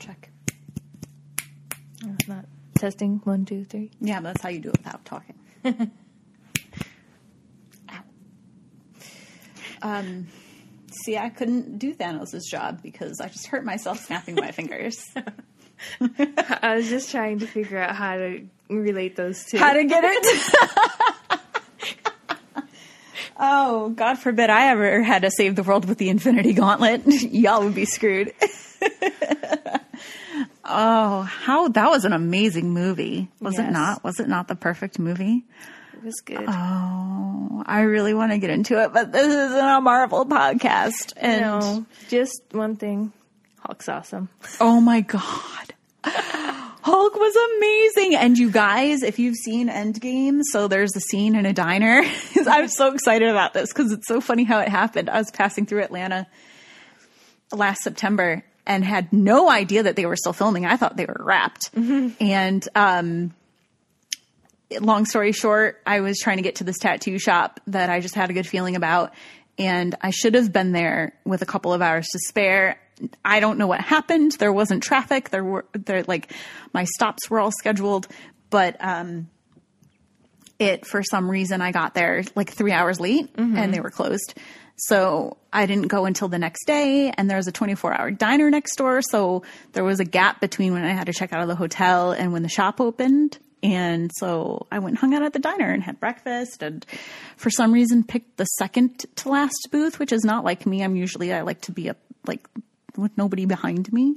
Snappy, snappy. That's how you do a sound check. Not testing. One, two, three. Yeah, but that's how you do it without talking. Um, see, I couldn't do Thanos' job because I just hurt myself snapping my fingers. I was just trying to figure out how to relate those two. How to get it? oh, God forbid I ever had to save the world with the Infinity Gauntlet. Y'all would be screwed. Oh, how that was an amazing movie. Was it not? Was it not the perfect movie? It was good. Oh, I really want to get into it, but this isn't a Marvel podcast. And no, just one thing. Hulk's awesome. oh my God. Hulk was amazing. And you guys, if you've seen Endgame, so there's a scene in a diner. I'm so excited about this because it's so funny how it happened. I was passing through Atlanta last September and had no idea that they were still filming. I thought they were wrapped. And um, long story short, I was trying to get to this tattoo shop that I just had a good feeling about. And I should have been there with a couple of hours to spare. I don't know what happened. There wasn't traffic. There were there like my stops were all scheduled, but um it for some reason I got there like 3 hours late and they were closed. So I didn't go until the next day and there was a 24 hour diner next door. So there was a gap between when I had to check out of the hotel and when the shop opened. And so I went and hung out at the diner and had breakfast and for some reason picked the second to last booth, which is not like me. I'm usually, I like to be up like with nobody behind me.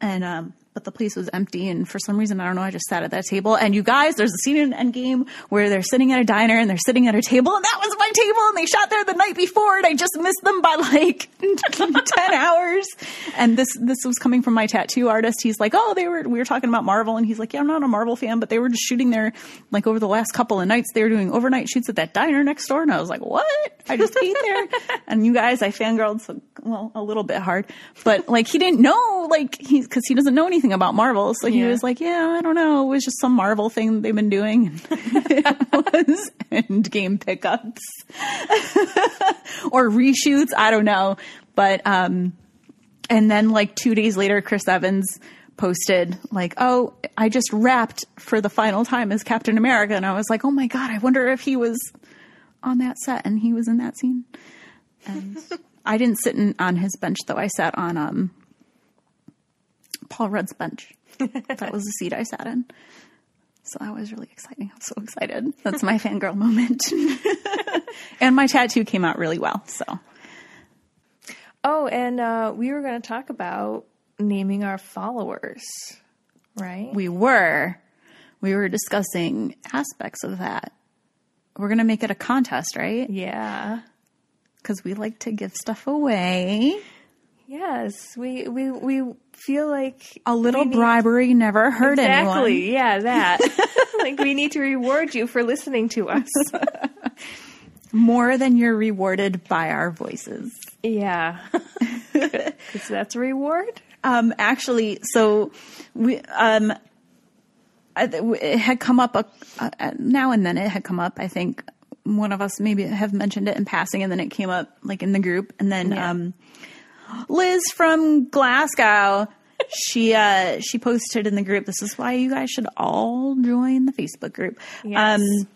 And, um, but the place was empty and for some reason, I don't know, I just sat at that table. And you guys, there's a scene in Endgame where they're sitting at a diner and they're sitting at a table and that was my table and they shot there the night before and I just missed them by like 10 hours. And this, this was coming from my tattoo artist. He's like, oh, they were, we were talking about Marvel and he's like, yeah, I'm not a Marvel fan, but they were just shooting there like over the last couple of nights. They were doing overnight shoots at that diner next door. And I was like, what? I just ate there. and you guys, I fangirled, so, well, a little bit hard, but like he didn't know, like he, cause he doesn't know anything about Marvel. So he Yeah. was like, yeah, I don't know. It was just some Marvel thing they've been doing. it was endgame pickups or reshoots. I don't know. But, um, and then like two days later, Chris Evans posted like, "Oh, I just wrapped for the final time as Captain America," and I was like, "Oh my god, I wonder if he was on that set and he was in that scene." And I didn't sit in, on his bench though; I sat on um, Paul Rudd's bench. that was the seat I sat in. So that was really exciting. I'm so excited. That's my fangirl moment. and my tattoo came out really well. So Oh, and uh, we were going to talk about naming our followers, right? we were we were discussing aspects of that we're going to make it a contest right yeah. because we like to give stuff away Yes, we we we feel like a little need- bribery never hurt Exactly. anyone Exactly. Yeah, that. like we need to reward you for listening to us. more than you're rewarded by our voices yeah. Because that's a reward. um actually so we um it had come up a, a, now and then it had come up i think one of us maybe have mentioned it in passing and then it came up like in the group and then Yeah. um liz from glasgow she uh she posted in the group this is why you guys should all join the facebook group Yes. um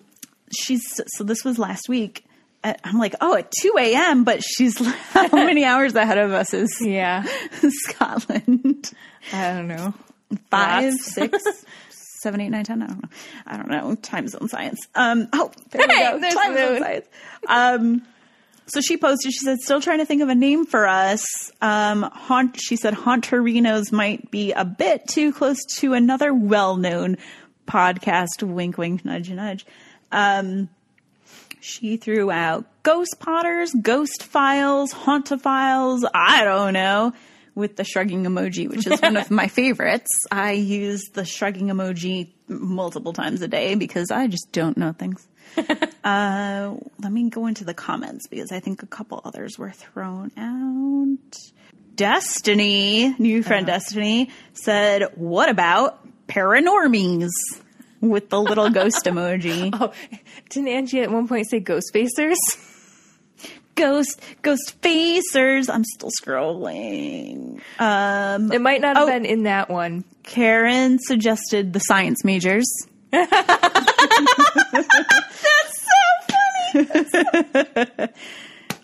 she's so this was last week i'm like oh at 2 a.m but she's how many hours ahead of us is Yeah. scotland I don't know. five, six, seven, eight, nine, ten. I don't know. I don't know. Time zone science. Um. Oh, there we go. Time zone science. Um. So she posted. She said, "Still trying to think of a name for us." Um. Haunt. She said, "Haunterinos might be a bit too close to another well-known podcast." Wink, wink, nudge, nudge. Um. She threw out Ghost Potters, Ghost Files, Hauntifiles, I don't know, with the shrugging emoji, which is one of my favorites. I use the shrugging emoji multiple times a day because I just don't know things. uh, let me go into the comments because I think a couple others were thrown out. Destiny, new friend Destiny, said, What about paranormies? With the little ghost emoji. Oh, didn't Angie at one point say ghost facers? ghost ghost facers. I'm still scrolling. Um, It might not have Oh. been in that one. Karen suggested the science majors.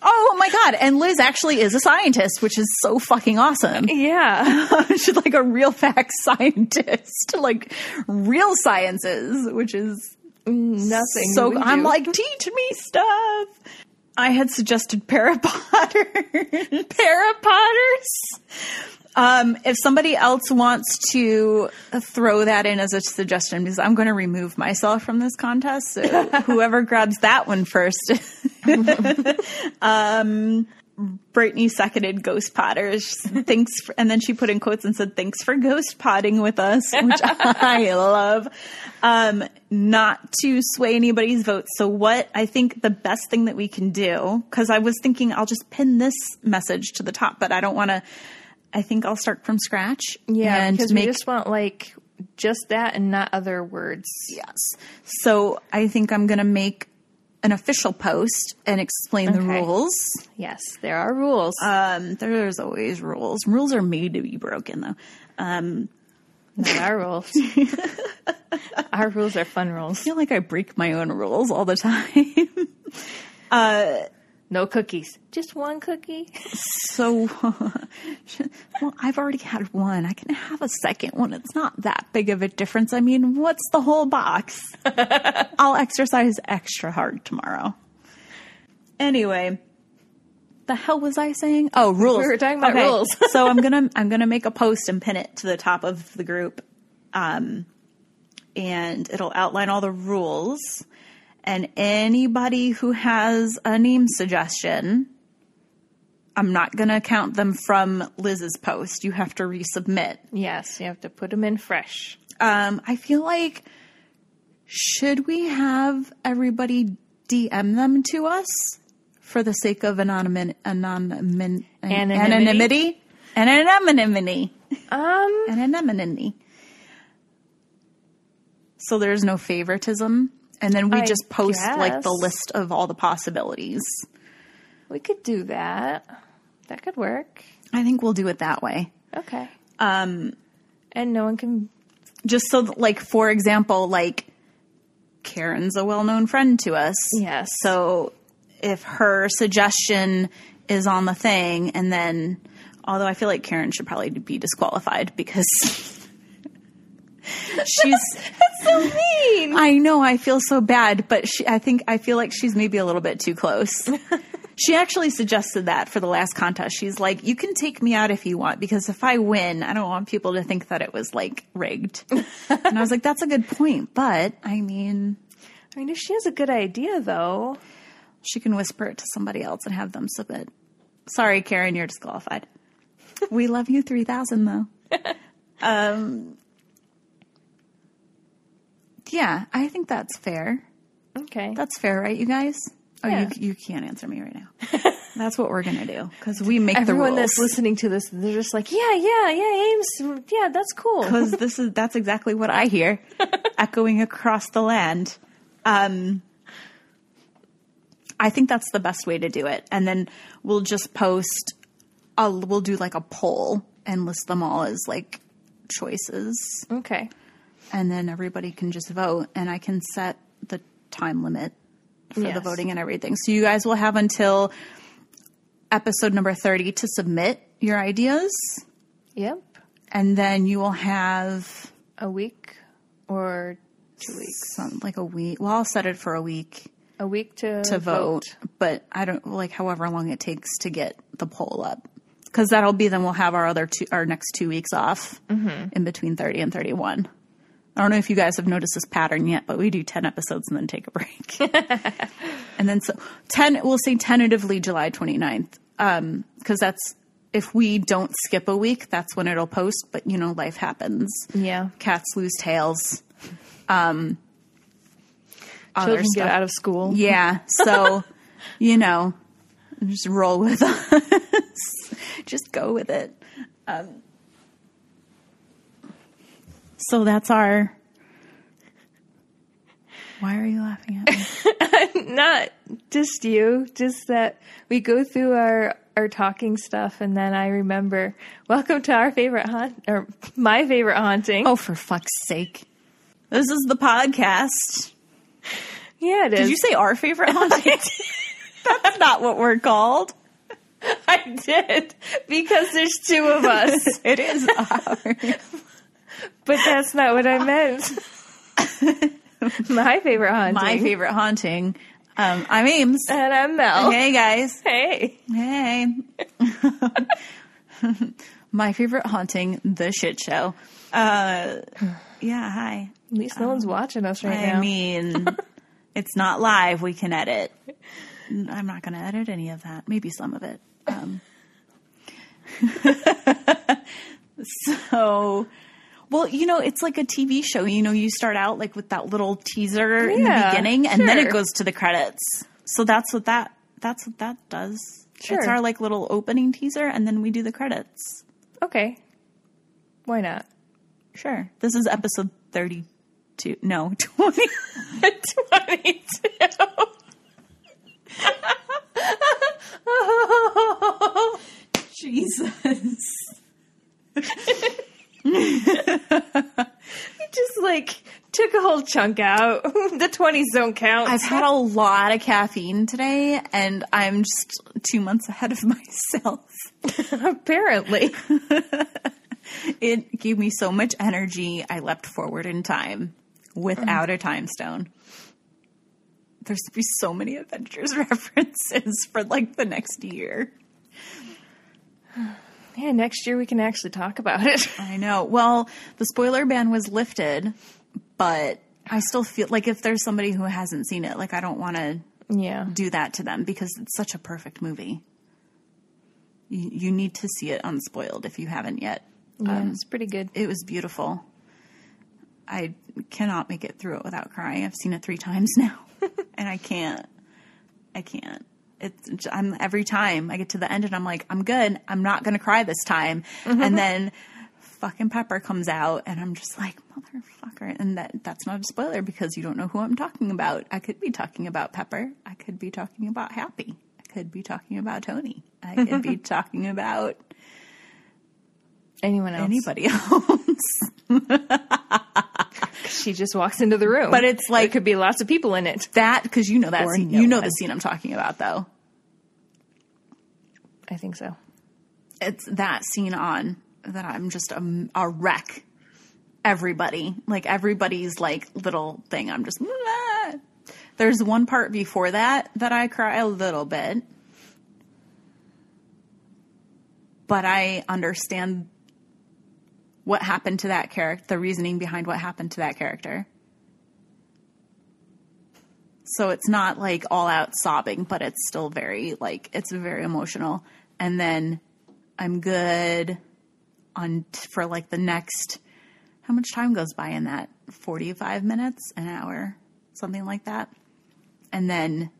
Oh my god! And Liz actually is a scientist, which is so fucking awesome. Yeah. She's like a real fact scientist, like real sciences, which is Nothing. so. I'm like, teach me stuff. I had suggested Parapotter. Parapotters. Um, if somebody else wants to throw that in as a suggestion, because I'm going to remove myself from this contest, so whoever grabs that one first. um, Brittany seconded Ghost Potters. Thanks, for, and then she put in quotes and said, "Thanks for ghost potting with us," which I love. Um, not to sway anybody's vote. So, what I think the best thing that we can do, because I was thinking I'll just pin this message to the top, but I don't want to. I think I'll start from scratch. Yeah, and because make we just want like just that and not other words. yes. So I think I'm going to make an official post and explain the rules. Yes, there are rules. Um, there's always rules. Rules are made to be broken, though. Um, not our rules. our rules are fun rules. I feel like I break my own rules all the time. No cookies. Just one cookie. so, well, I've already had one. I can have a second one. It's not that big of a difference. I mean, what's the whole box? I'll exercise extra hard tomorrow. Anyway, the hell was I saying? Oh, rules. We were talking about rules. so I'm gonna I'm gonna make a post and pin it to the top of the group, um, and it'll outline all the rules. And anybody who has a name suggestion, I'm not gonna count them from Liz's post. You have to resubmit. Yes, you have to put them in fresh. Um, I feel like should we have everybody DM them to us for the sake of anonymity, anonymity, Anonymity? anonymity, anonymity, Um, anonymity. So there's no favoritism, and then we I just post like the list of all the possibilities. we could do that. That could work. I think we'll do it that way. Okay. Um, And no one can. just so that, like for example like karen's a well-known friend to us Yes. so if her suggestion is on the thing and then although i feel like karen should probably be disqualified because she's that's So mean. i know i feel so bad but she, i think i feel like she's maybe a little bit too close. She actually suggested that for the last contest. She's like you can take me out if you want because if i win i don't want people to think that it was like rigged. And i was like that's a good point but i mean I mean, if she has a good idea, though. she can whisper it to somebody else and have them submit sorry karen you're disqualified. We love you 3000 though. Um yeah i think that's fair Okay. That's fair, right, you guys? Oh, Yeah. you you can't answer me right now. that's what we're gonna do because we make Everyone the rules. that's listening to this, they're just like, yeah, yeah, yeah, Ames, yeah, that's cool. Because this is that's exactly what I hear, echoing across the land. Um, I think that's the best way to do it, and then we'll just post. A, we'll do like a poll and list them all as like choices, Okay. And then everybody can just vote, and I can set the time limit for the voting and everything. So you guys will have until episode number 30 to submit your ideas Yep. and then you will have A week or two weeks. some, like a week. Well, I'll set it for a week A week to, to vote, but I don't like however long it takes to get the poll up. Cause that'll be then we'll have our other two, our next two weeks off mm-hmm. in between 30 and 31. I don't know if you guys have noticed this pattern yet, but we do 10 episodes and then take a break. and then so 10, we'll say tentatively July 29th. Um, cause that's, if we don't skip a week, that's when it'll post, but you know, life happens. Yeah. Cats lose tails. Um, Children get out of school. Yeah. So, you know, just roll with us. just go with it. Um, so that's our Why are you laughing at me? Not just you, just that we go through our our talking stuff, and then I remember. Welcome to our favorite haunt, or my favorite haunting. oh, for fuck's sake. This is the podcast. yeah, it is. Did you say our favorite haunting? That's not what we're called. I did because there's two of us, It is ours. But that's not what I meant. my favorite haunting. My favorite haunting. Um, I'm Ames. and I'm Mel. Hey guys. Hey. Hey. My favorite haunting, the shit show. Uh, yeah, hi. At least no one's watching us right I now. I mean, it's not live. We can edit. I'm not going to edit any of that. Maybe some of it. Um, so, well, you know, it's like a TV show. You know, you start out like with that little teaser in the Yeah, beginning, and then it goes to the credits. So that's what that that's what that does. It's our like little opening teaser, and then we do the credits. okay. Why not? Sure. This is episode thirty-two. No, twenty. 22. Jesus. Just like took a whole chunk out. the 20s don't count. I've had a lot of caffeine today, and I'm just two months ahead of myself. Apparently. It gave me so much energy, I leapt forward in time without a time stone. There's to be so many Avengers references for like the next year. Yeah, next year we can actually talk about it. I know. Well, the spoiler ban was lifted, but I still feel like if there's somebody who hasn't seen it, like I don't want to yeah. do that to them because it's such a perfect movie. You, you need to see it unspoiled if you haven't yet. Yeah, um, it's pretty good. It was beautiful. I cannot make it through it without crying. I've seen it three times now, and I can't. I can't. It's I'm every time I get to the end and I'm like, I'm good. I'm not gonna cry this time. And mm-hmm. then fucking Pepper comes out and I'm just like, motherfucker. And that that's not a spoiler because you don't know who I'm talking about. I could be talking about Pepper. I could be talking about Happy. I could be talking about Tony. I could be talking about Anyone else? anybody else. She just walks into the room. But it's there like- could be lots of people in it. That because you know that scene. no you know one. the scene I'm talking about, though. I think so. It's that scene on that I'm just a, a wreck. Everybody, like everybody's like little thing. I'm just. "Ah." There's one part before that that I cry a little bit, but I understand what happened to that character, the reasoning behind what happened to that character. So it's not like all out sobbing, but it's still very like it's very emotional. And then I'm good on for like the next how much time goes by in that 45 minutes, an hour, something like that. And then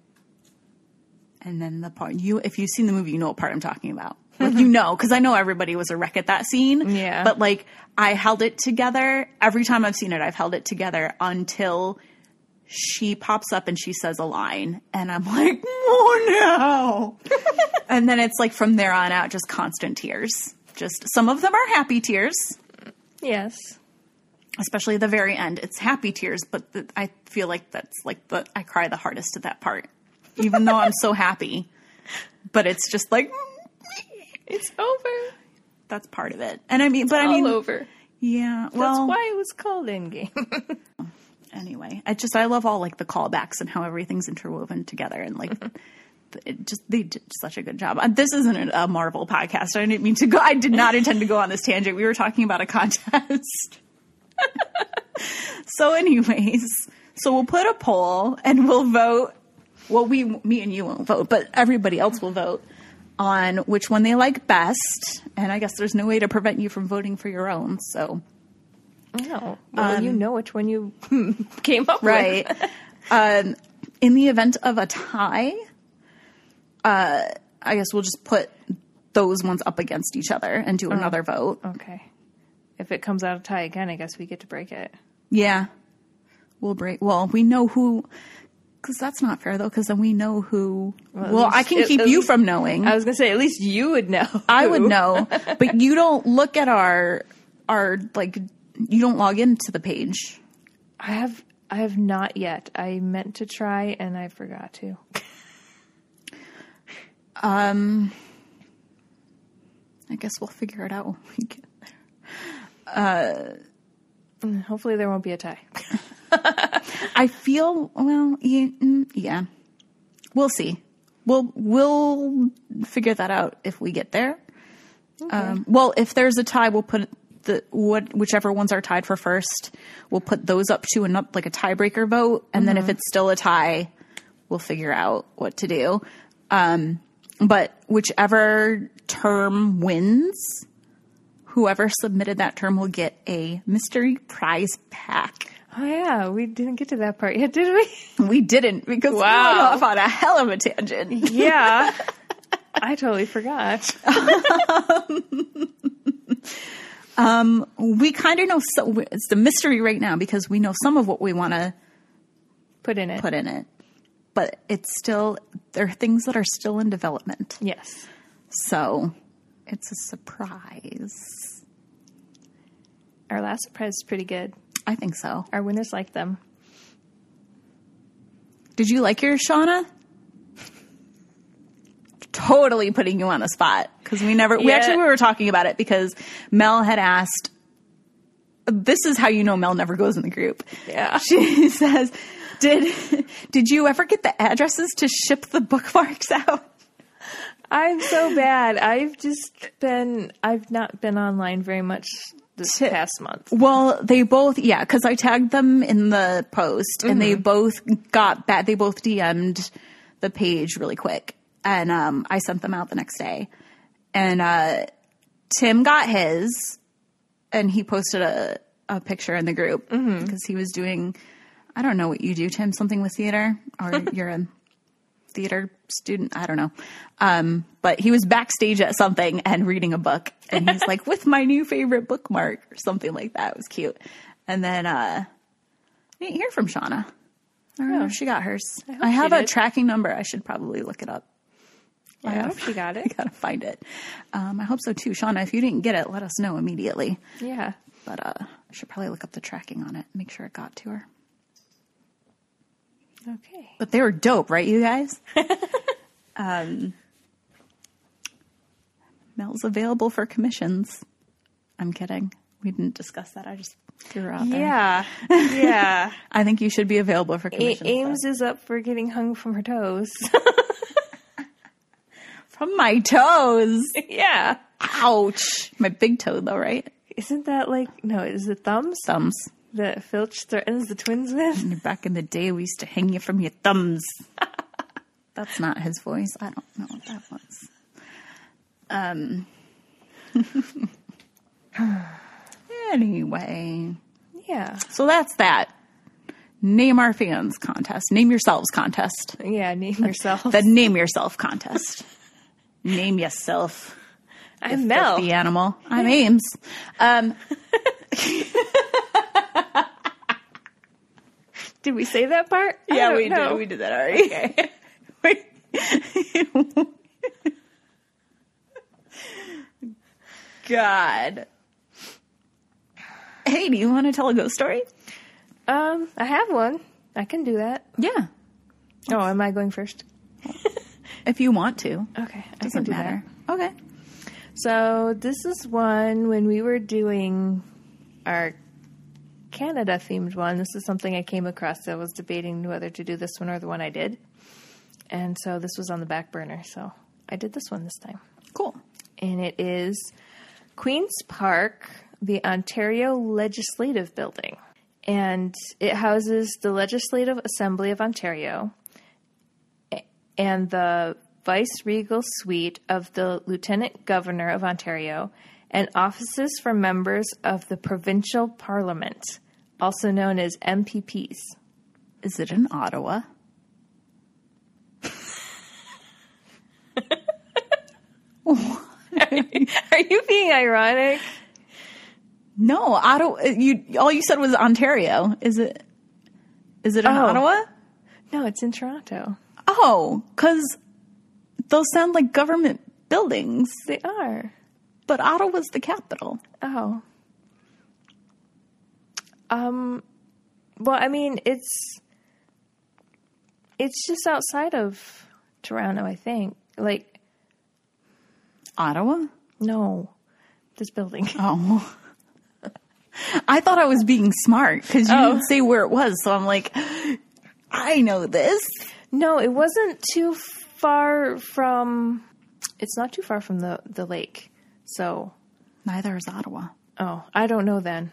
and then the part you if you've seen the movie, you know what part I'm talking about. Like you know, because I know everybody was a wreck at that scene. Yeah. But like I held it together every time I've seen it. I've held it together until she pops up and she says a line, and I'm like, oh no! and then it's like from there on out, just constant tears. Just some of them are happy tears, Yes. especially the very end. It's happy tears, but the, I feel like that's like the I cry the hardest at that part, even though I'm so happy. But it's just like It's over. that's part of it. And I mean, but I mean, over. yeah. well That's why it was called Endgame. anyway, I just I love all like the callbacks and how everything's interwoven together and like it just they did such a good job. Uh, This isn't a Marvel podcast. I didn't mean to go. I did not intend to go on this tangent. We were talking about a contest. so, anyways, so we'll put a poll and we'll vote. Well, we, me and you won't vote, but everybody else will vote on which one they like best. And I guess there's no way to prevent you from voting for your own. So, no. Well, you know which one you came up right. with. um, in the event of a tie, uh, I guess we'll just put those ones up against each other and do another vote. Okay. If it comes out of tie again, I guess we get to break it. Yeah. we'll break. Well, we know who. Because that's not fair though. Because then we know who. Well, at I can keep you least- from knowing. I was gonna say at least you would know. I would know, but you don't look at our our like. You don't log into the page. I have I have not yet. I meant to try and I forgot to. Um, I guess we'll figure it out when we get there. Uh, hopefully there won't be a tie. I feel well. Yeah, mm, we'll see. We'll we'll figure that out if we get there. Um, well, if there's a tie, we'll put the what whichever ones are tied for first. We'll put those up to an like a tiebreaker vote, and then if it's still a tie, we'll figure out what to do. Um, but whichever term wins, whoever submitted that term will get a mystery prize pack. Oh yeah, we didn't get to that part yet, did we? We didn't because we Wow. went off on a hell of a tangent. Yeah. I totally forgot. Um, we kind of know so it's the mystery right now because we know some of what we want to Put in it. put in it, but it's still there are things that are still in development. Yes. So it's a surprise. Our last surprise is pretty good. I think so. Our winners like them. Did you like yours, Shauna? totally putting you on the spot because we never. We actually we were talking about it because Mel had asked. This is how you know Mel never goes in the group. Yeah. She says, "Did did you ever get the addresses to ship the bookmarks out?" I'm so bad. I've just been I've not been online very much this Ti- past month. Well, they both, yeah, because I tagged them in the post, and they both got back. They both DM'd the page really quick, and um, I sent them out the next day. And uh, Tim got his, and he posted a a picture in the group because he was doing. I don't know what you do, Tim. Something with theater, or you're a theater student. I don't know. Um, but he was backstage at something and reading a book. And he's like, with my new favorite bookmark or something like that. It was cute. And then, uh, I didn't hear from Shauna. I don't know if she got hers. I, hope have a tracking number. I should probably look it up. I hope she got it. I gotta find it. Um, I hope so too. Shauna, if you didn't get it, let us know immediately. Yeah. But, uh, I should probably look up the tracking on it, make sure it got to her. Okay. But they were dope, right, you guys? um, Mel's available for commissions. I'm kidding. We didn't discuss that. I just threw her out there. Yeah. Yeah. I think you should be available for A- commissions. Ames though. is up for getting hung from her toes. From my toes. yeah. Ouch. My big toe, though, right? Isn't that like no, is it thumbs Thumbs. that Filch threatens the twins with? Back in the day, we used to hang you from your thumbs. That's not his voice. I don't know what that was. Um. anyway, Yeah. so that's that. Name our fans contest. Name yourselves contest. Yeah, name yourself. The name yourself contest. Name yourself. I'm Mel. The animal. I'm Ames. Um, Did we say that part? Yeah, we know. did. We did that already. Okay. God. Hey, do you want to tell a ghost story? Um, I have one. I can do that. Yeah, Oh, am I going first? if you want to. Okay, Doesn't do matter. that. Okay. So this is one when we were doing our Canada themed one. This is something I came across. I was debating whether to do this one or the one I did, and so this was on the back burner. So I did this one this time, Cool. and it is Queens Park, the Ontario Legislative Building, and it houses the Legislative Assembly of Ontario and the Vice Regal Suite of the Lieutenant Governor of Ontario, and offices for members of the Provincial Parliament, also known as MPPs. Is it in Ottawa? Are you being ironic? No, Ottawa. You all you said was Ontario. Is it? Is it in Oh. Ottawa? No, it's in Toronto. Oh, because those sound like government buildings, They are. but Ottawa's the capital. Oh. Um well, I mean, it's it's just outside of Toronto, I think. Like Ottawa? no. This building. Oh. I thought I was being smart because you Oh. didn't say where it was. So I'm like, I know this. No, it wasn't too far from it's not too far from the the lake. So, Neither is Ottawa. oh, I don't know then.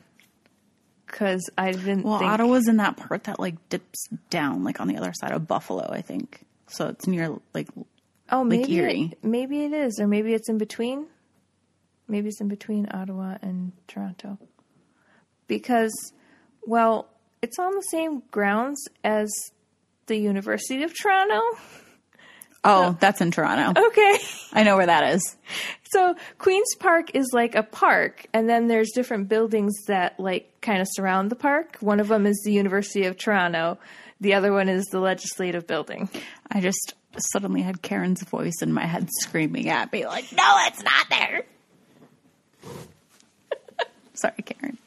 Cuz I didn't Well, think Ottawa's in that part that like dips down, like on the other side of Buffalo, I think. So it's near like Oh, maybe Erie. It, maybe it is, or maybe it's in between. Maybe it's in between Ottawa and Toronto, because, well, it's on the same grounds as the University of Toronto. oh, that's in Toronto. Okay, I know where that is. so Queens Park is like a park, and then there's different buildings that like kind of surround the park. One of them is the University of Toronto. The other one is the Legislative Building. I just suddenly had Karen's voice in my head screaming at me like, "No, it's not there." Sorry, Karen.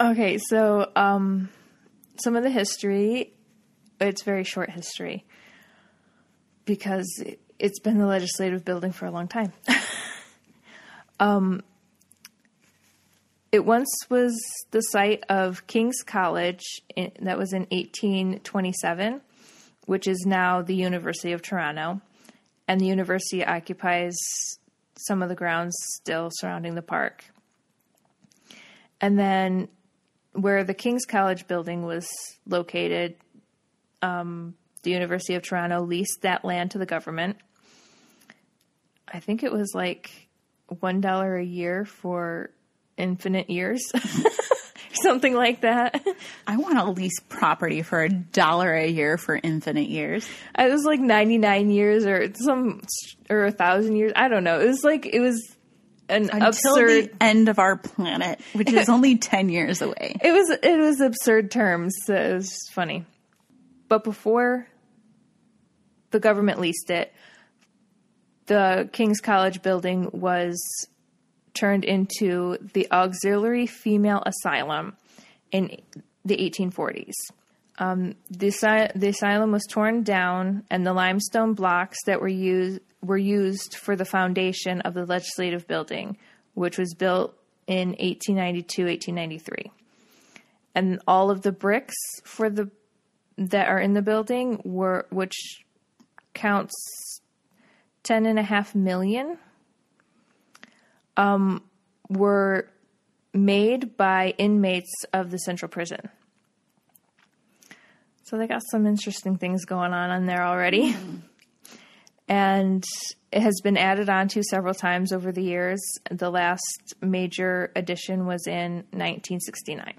Okay, so um, some of the history, it's very short history because it- it's been the legislative building for a long time. um, it once was the site of King's College, in, that was in 1827, which is now the University of Toronto. And the university occupies some of the grounds still surrounding the park. And then where the King's College building was located, um, the University of Toronto leased that land to the government. I think it was like one dollar a year for infinite years, something like that. I want to lease property for a dollar a year for infinite years. It was like ninety nine years or some or a thousand years. I don't know. It was like it was an Until absurd. the end of our planet, which is only 10 years away. It was it was absurd terms. So it was funny. But before the government leased it, the King's College building was turned into the Auxiliary Female Asylum in the 1840s. Um, the, the asylum was torn down, and the limestone blocks that were used were used for the foundation of the legislative building, which was built in 1892 1893 and all of the bricks for the that are in the building were which counts ten and a half million um were made by inmates of the central prison. So they got some interesting things going on in there already. And it has been added on to several times over the years. The last major addition was in 1969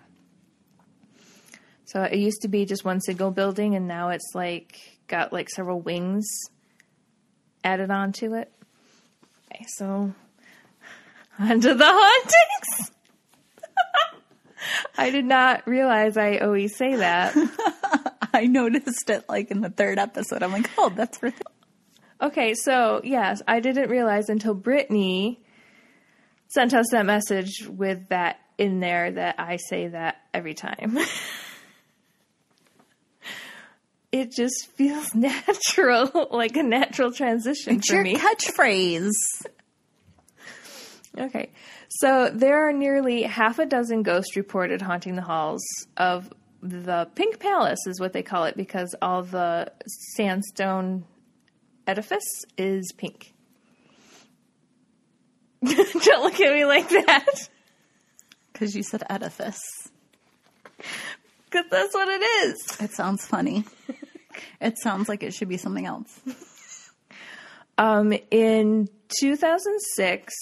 so it used to be just one single building, and now it's like got like several wings added onto it. Okay, so onto the hauntings. I did not realize I always say that. I noticed it like in the third episode. I'm like, oh, that's for. Okay, so yes, I didn't realize until Brittany sent us that message with that in there that I say that every time. It just feels natural, like a natural transition It's your me. catchphrase. Okay. So there are nearly half a dozen ghosts reported haunting the halls of the Pink Palace, is what they call it, because all the sandstone edifice is pink. Don't look at me like that. Because you said edifice. Because that's what it is. It sounds funny. It sounds like it should be something else. Um, in 2006,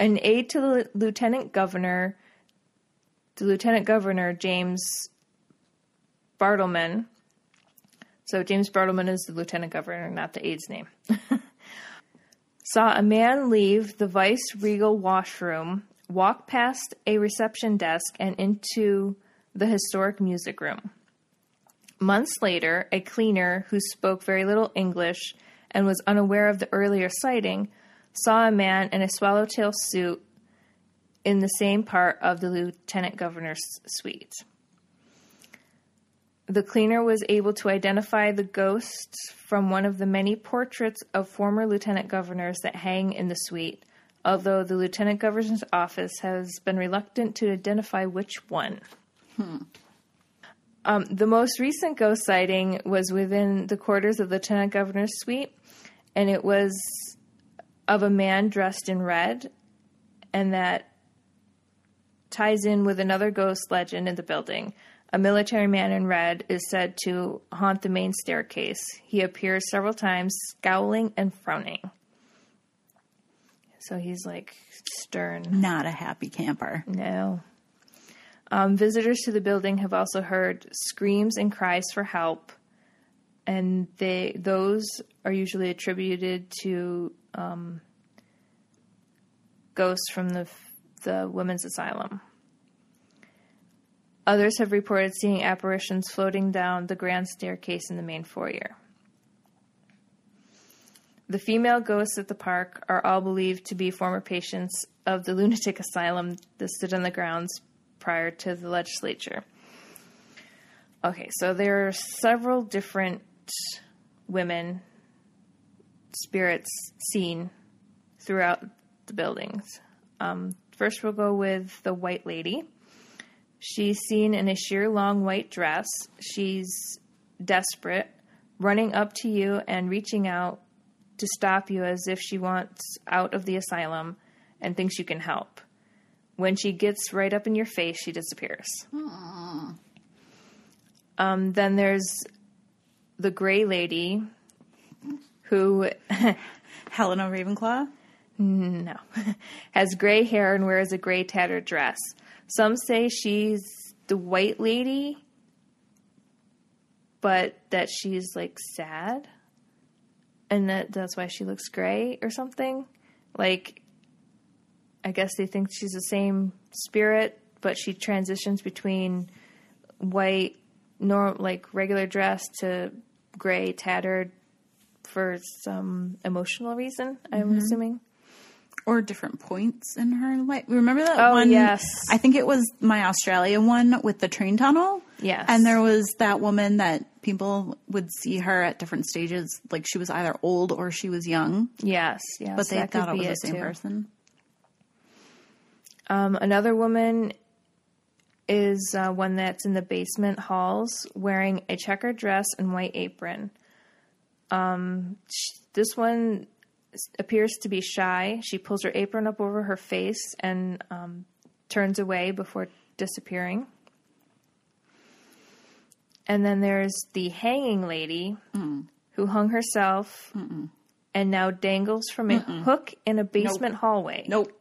an aide to the lieutenant governor, the lieutenant governor James Bartleman. So James Bartleman is the lieutenant governor, not the aide's name. saw a man leave the vice regal washroom, walk past a reception desk, and into the historic music room. Months later, a cleaner who spoke very little English and was unaware of the earlier sighting saw a man in a swallowtail suit in the same part of the lieutenant governor's suite. The cleaner was able to identify the ghost from one of the many portraits of former lieutenant governors that hang in the suite, although the lieutenant governor's office has been reluctant to identify which one. Hmm. Um, the most recent ghost sighting was within the quarters of the lieutenant governor's suite, and it was of a man dressed in red, and that ties in with another ghost legend in the building. A military man in red is said to haunt the main staircase. He appears several times, scowling and frowning. So he's like stern. Not a happy camper. No. Um, visitors to the building have also heard screams and cries for help, and they those are usually attributed to um, ghosts from the the women's asylum. Others have reported seeing apparitions floating down the grand staircase in the main foyer. The female ghosts at the park are all believed to be former patients of the lunatic asylum that stood on the grounds prior to the legislature. Okay, so there are several different women spirits seen throughout the buildings. Um, first, we'll go with the White Lady. She's seen in a sheer long white dress. She's desperate, running up to you and reaching out to stop you as if she wants out of the asylum and thinks you can help. When she gets right up in your face, she disappears. Um, then there's the Gray Lady, who Helena Ravenclaw. no has gray hair and wears a gray tattered dress. Some say she's the White Lady, but that she's like sad, and that that's why she looks gray or something. Like, I guess they think she's the same spirit, but she transitions between white, norm like regular dress to gray tattered for some emotional reason. I'm mm-hmm. assuming. or different points in her life. Remember that Oh, one? yes. I think it was my Australia one with the train tunnel. Yes. And there was that woman that people would see her at different stages, like she was either old or she was young, Yes, yes. but they thought it was the same too. person. Um, another woman is uh, one that's in the basement halls wearing a checkered dress and white apron. Um, sh- this one appears to be shy. She pulls her apron up over her face and um, turns away before disappearing. And then there's the hanging lady who hung herself and now dangles from a hook in a basement hallway. Nope.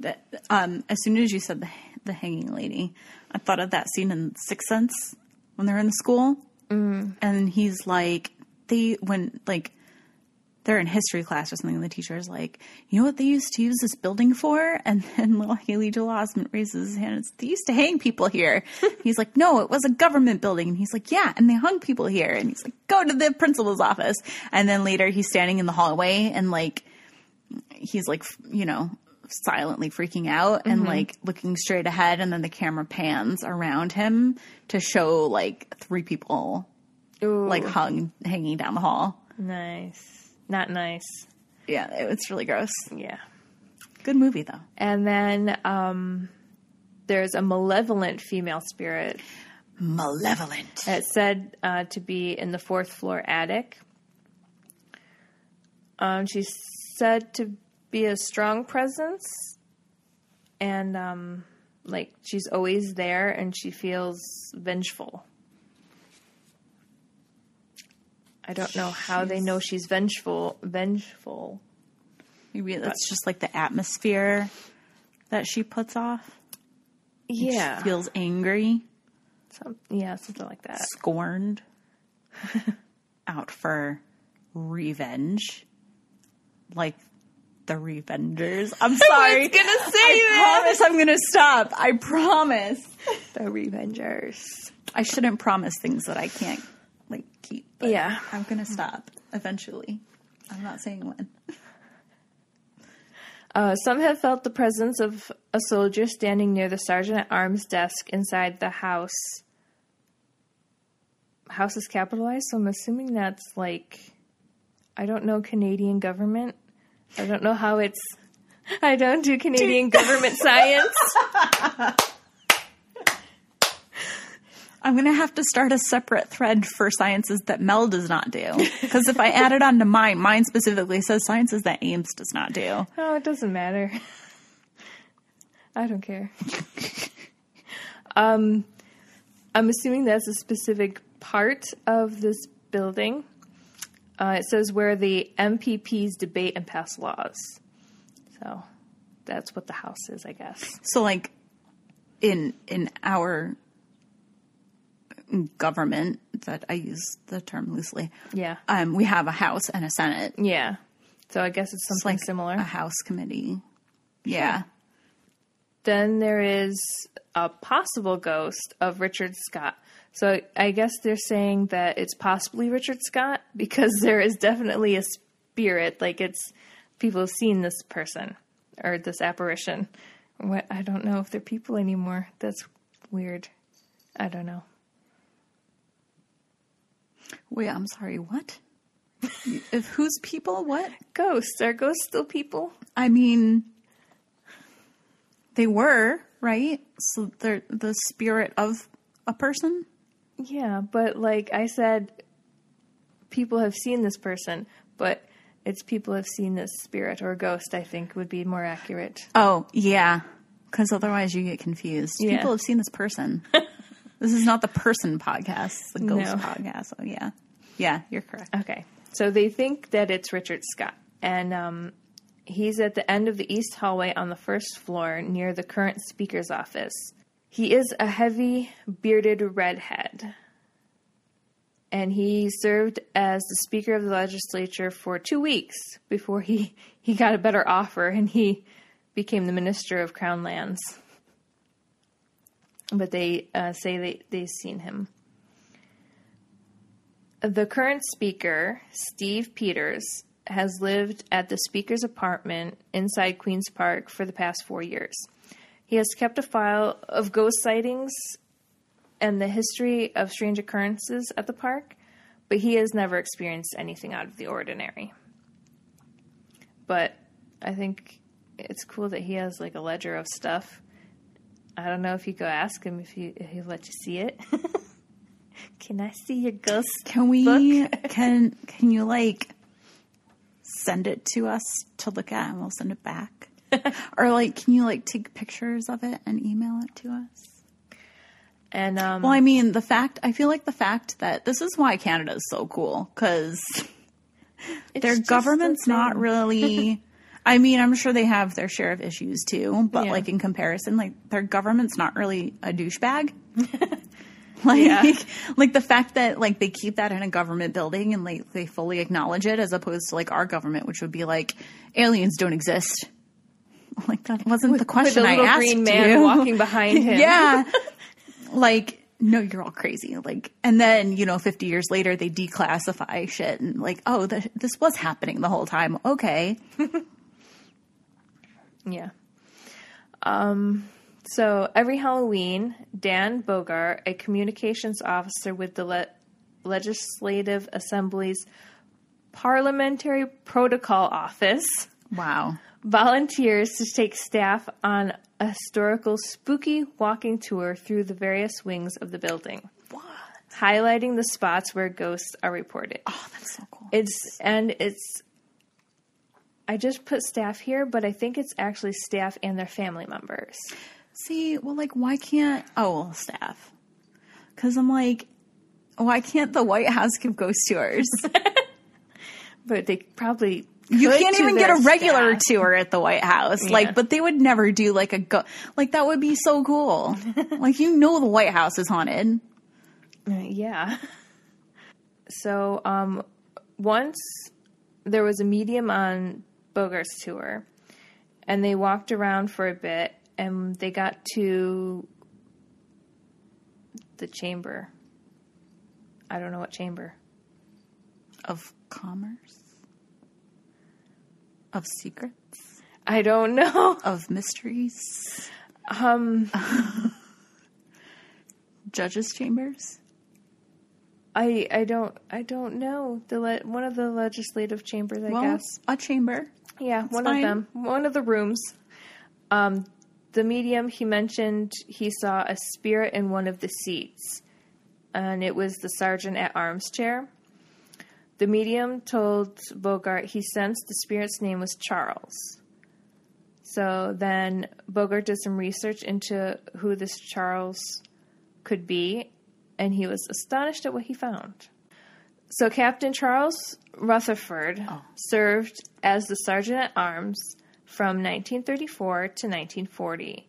That um, as soon as you said the the hanging lady, I thought of that scene in Sixth Sense when they're in the school, mm. and he's like they when like they're in history class or something, and the teacher is like, "You know what they used to use this building for?" And then little Haley Joel Osment raises his hand. and says, They used to hang people here. he's like, "No, it was a government building." And he's like, "Yeah, and they hung people here." And he's like, "Go to the principal's office." And then later, he's standing in the hallway and like he's like you know silently freaking out and like looking straight ahead and then the camera pans around him to show like three people Ooh, like hung hanging down the hall nice. Not nice. yeah it's really gross Yeah. good movie though And then um, there's a malevolent female spirit malevolent that's said uh, to be in the fourth floor attic. Um, she's said to be a strong presence, and um, like she's always there, and she feels vengeful. I don't know how they know she's vengeful. Vengeful. maybe that's just like the atmosphere that she puts off Yeah. she feels angry Some, yeah, something like that. scorned out for revenge like The Revengers. I'm sorry. I was gonna say I that. promise I'm gonna stop. I promise. The Revengers. I shouldn't promise things that I can't like keep. But Yeah. I'm gonna stop eventually. I'm not saying when. Uh, some have felt the presence of a soldier standing near the sergeant at arms desk inside the house. House is capitalized, so I'm assuming that's like, I don't know Canadian government. I don't know how it's. I don't do Canadian government science. I'm gonna have to start a separate thread for sciences that Mel does not do. Because if I add it onto mine, mine specifically says sciences that Ames does not do. Oh, it doesn't matter. I don't care. um, I'm assuming that's a specific part of this building. Uh, it says where the MPPs debate and pass laws. So that's what the house is, I guess. So like in in our government that I use the term loosely. Yeah. Um, we have a house and a senate. Yeah. So I guess it's It's something like similar. a house committee. Yeah. Then there is a possible ghost of Richard Scott. So I guess they're saying that it's possibly Richard Scott because there is definitely a spirit, like it's people have seen this person or this apparition. What I don't know if they're people anymore. That's weird. I don't know. Wait, I'm sorry. What? if whose people? What? Ghosts are ghosts still people? I mean, they were right. So they're the spirit of a person. Yeah, but like I said, people have seen this person, but it's people have seen this spirit or ghost. I think would be more accurate. Oh yeah, because otherwise you get confused. Yeah. People have seen this person. this is not the person podcast. It's the ghost No. podcast. Oh yeah, yeah, you're correct. Okay, so they think that it's Richard Scott, and um, he's at the end of the east hallway on the first floor near the current speaker's office. He is a heavy, bearded redhead. And he served as the Speaker of the Legislature for two weeks before he, he got a better offer and he became the Minister of Crown Lands. But they uh, say they, they've seen him. The current Speaker, Steve Peters, has lived at the Speaker's apartment inside Queen's Park for the past four years. He has kept a file of ghost sightings and the history of strange occurrences at the park, but he has never experienced anything out of the ordinary. But I think it's cool that he has like a ledger of stuff. I don't know if you go ask him if he if he'll let you see it. Can I see your ghost? Can we? can can you like send it to us to look at, and we'll send it back? or like, can you like take pictures of it and email it to us? And um, Well, I mean, the fact I feel like the fact that this is why Canada is so cool because their government's not really. I mean, I'm sure they have their share of issues too, but Yeah. like in comparison, like their government's not really a douchebag. like, Yeah. like the fact that like they keep that in a government building and like they fully acknowledge it, as opposed to like our government, which would be like aliens don't exist. Like that wasn't the with question a little I asked green man you. walking behind him. yeah. like, no, you're all crazy. Like, and then, you know, 50 years later, they declassify shit and like, oh, th- this was happening the whole time. Okay. Yeah. Um, so every Halloween, Dan Bogart, a communications officer with the le- Legislative Assembly's Parliamentary Protocol Office, Wow. Volunteers to take staff on a historical spooky walking tour through the various wings of the building, What? highlighting the spots where ghosts are reported. Oh, that's so cool. It's and it's. I just put staff here, but I think it's actually staff and their family members. See, well, like, why can't, oh, well, staff. Cause I'm like, why can't the White House give ghost tours? But they probably You can't even get a regular staff. tour at the White House. Yeah. Like, but they would never do like a go, like that would be so cool. like, you know, the White House is haunted. Uh, Yeah. So um, once there was a medium on Bogart's tour. And they walked around for a bit and they got to the chamber. I don't know what chamber. Of commerce? Of secrets? I don't know. Of mysteries? Um, Judges' chambers? I I don't I don't know the le- one of the legislative chambers. I well, guess. a chamber. Yeah, one fine. of them. One of the rooms. Um, the medium he mentioned he saw a spirit in one of the seats, and it was the sergeant at arms chair. The medium told Bogart he sensed the spirit's name was Charles. So then Bogart did some research into who this Charles could be, and he was astonished at what he found. So Captain Charles Rutherford oh. served as the sergeant at arms from 1934 to 1940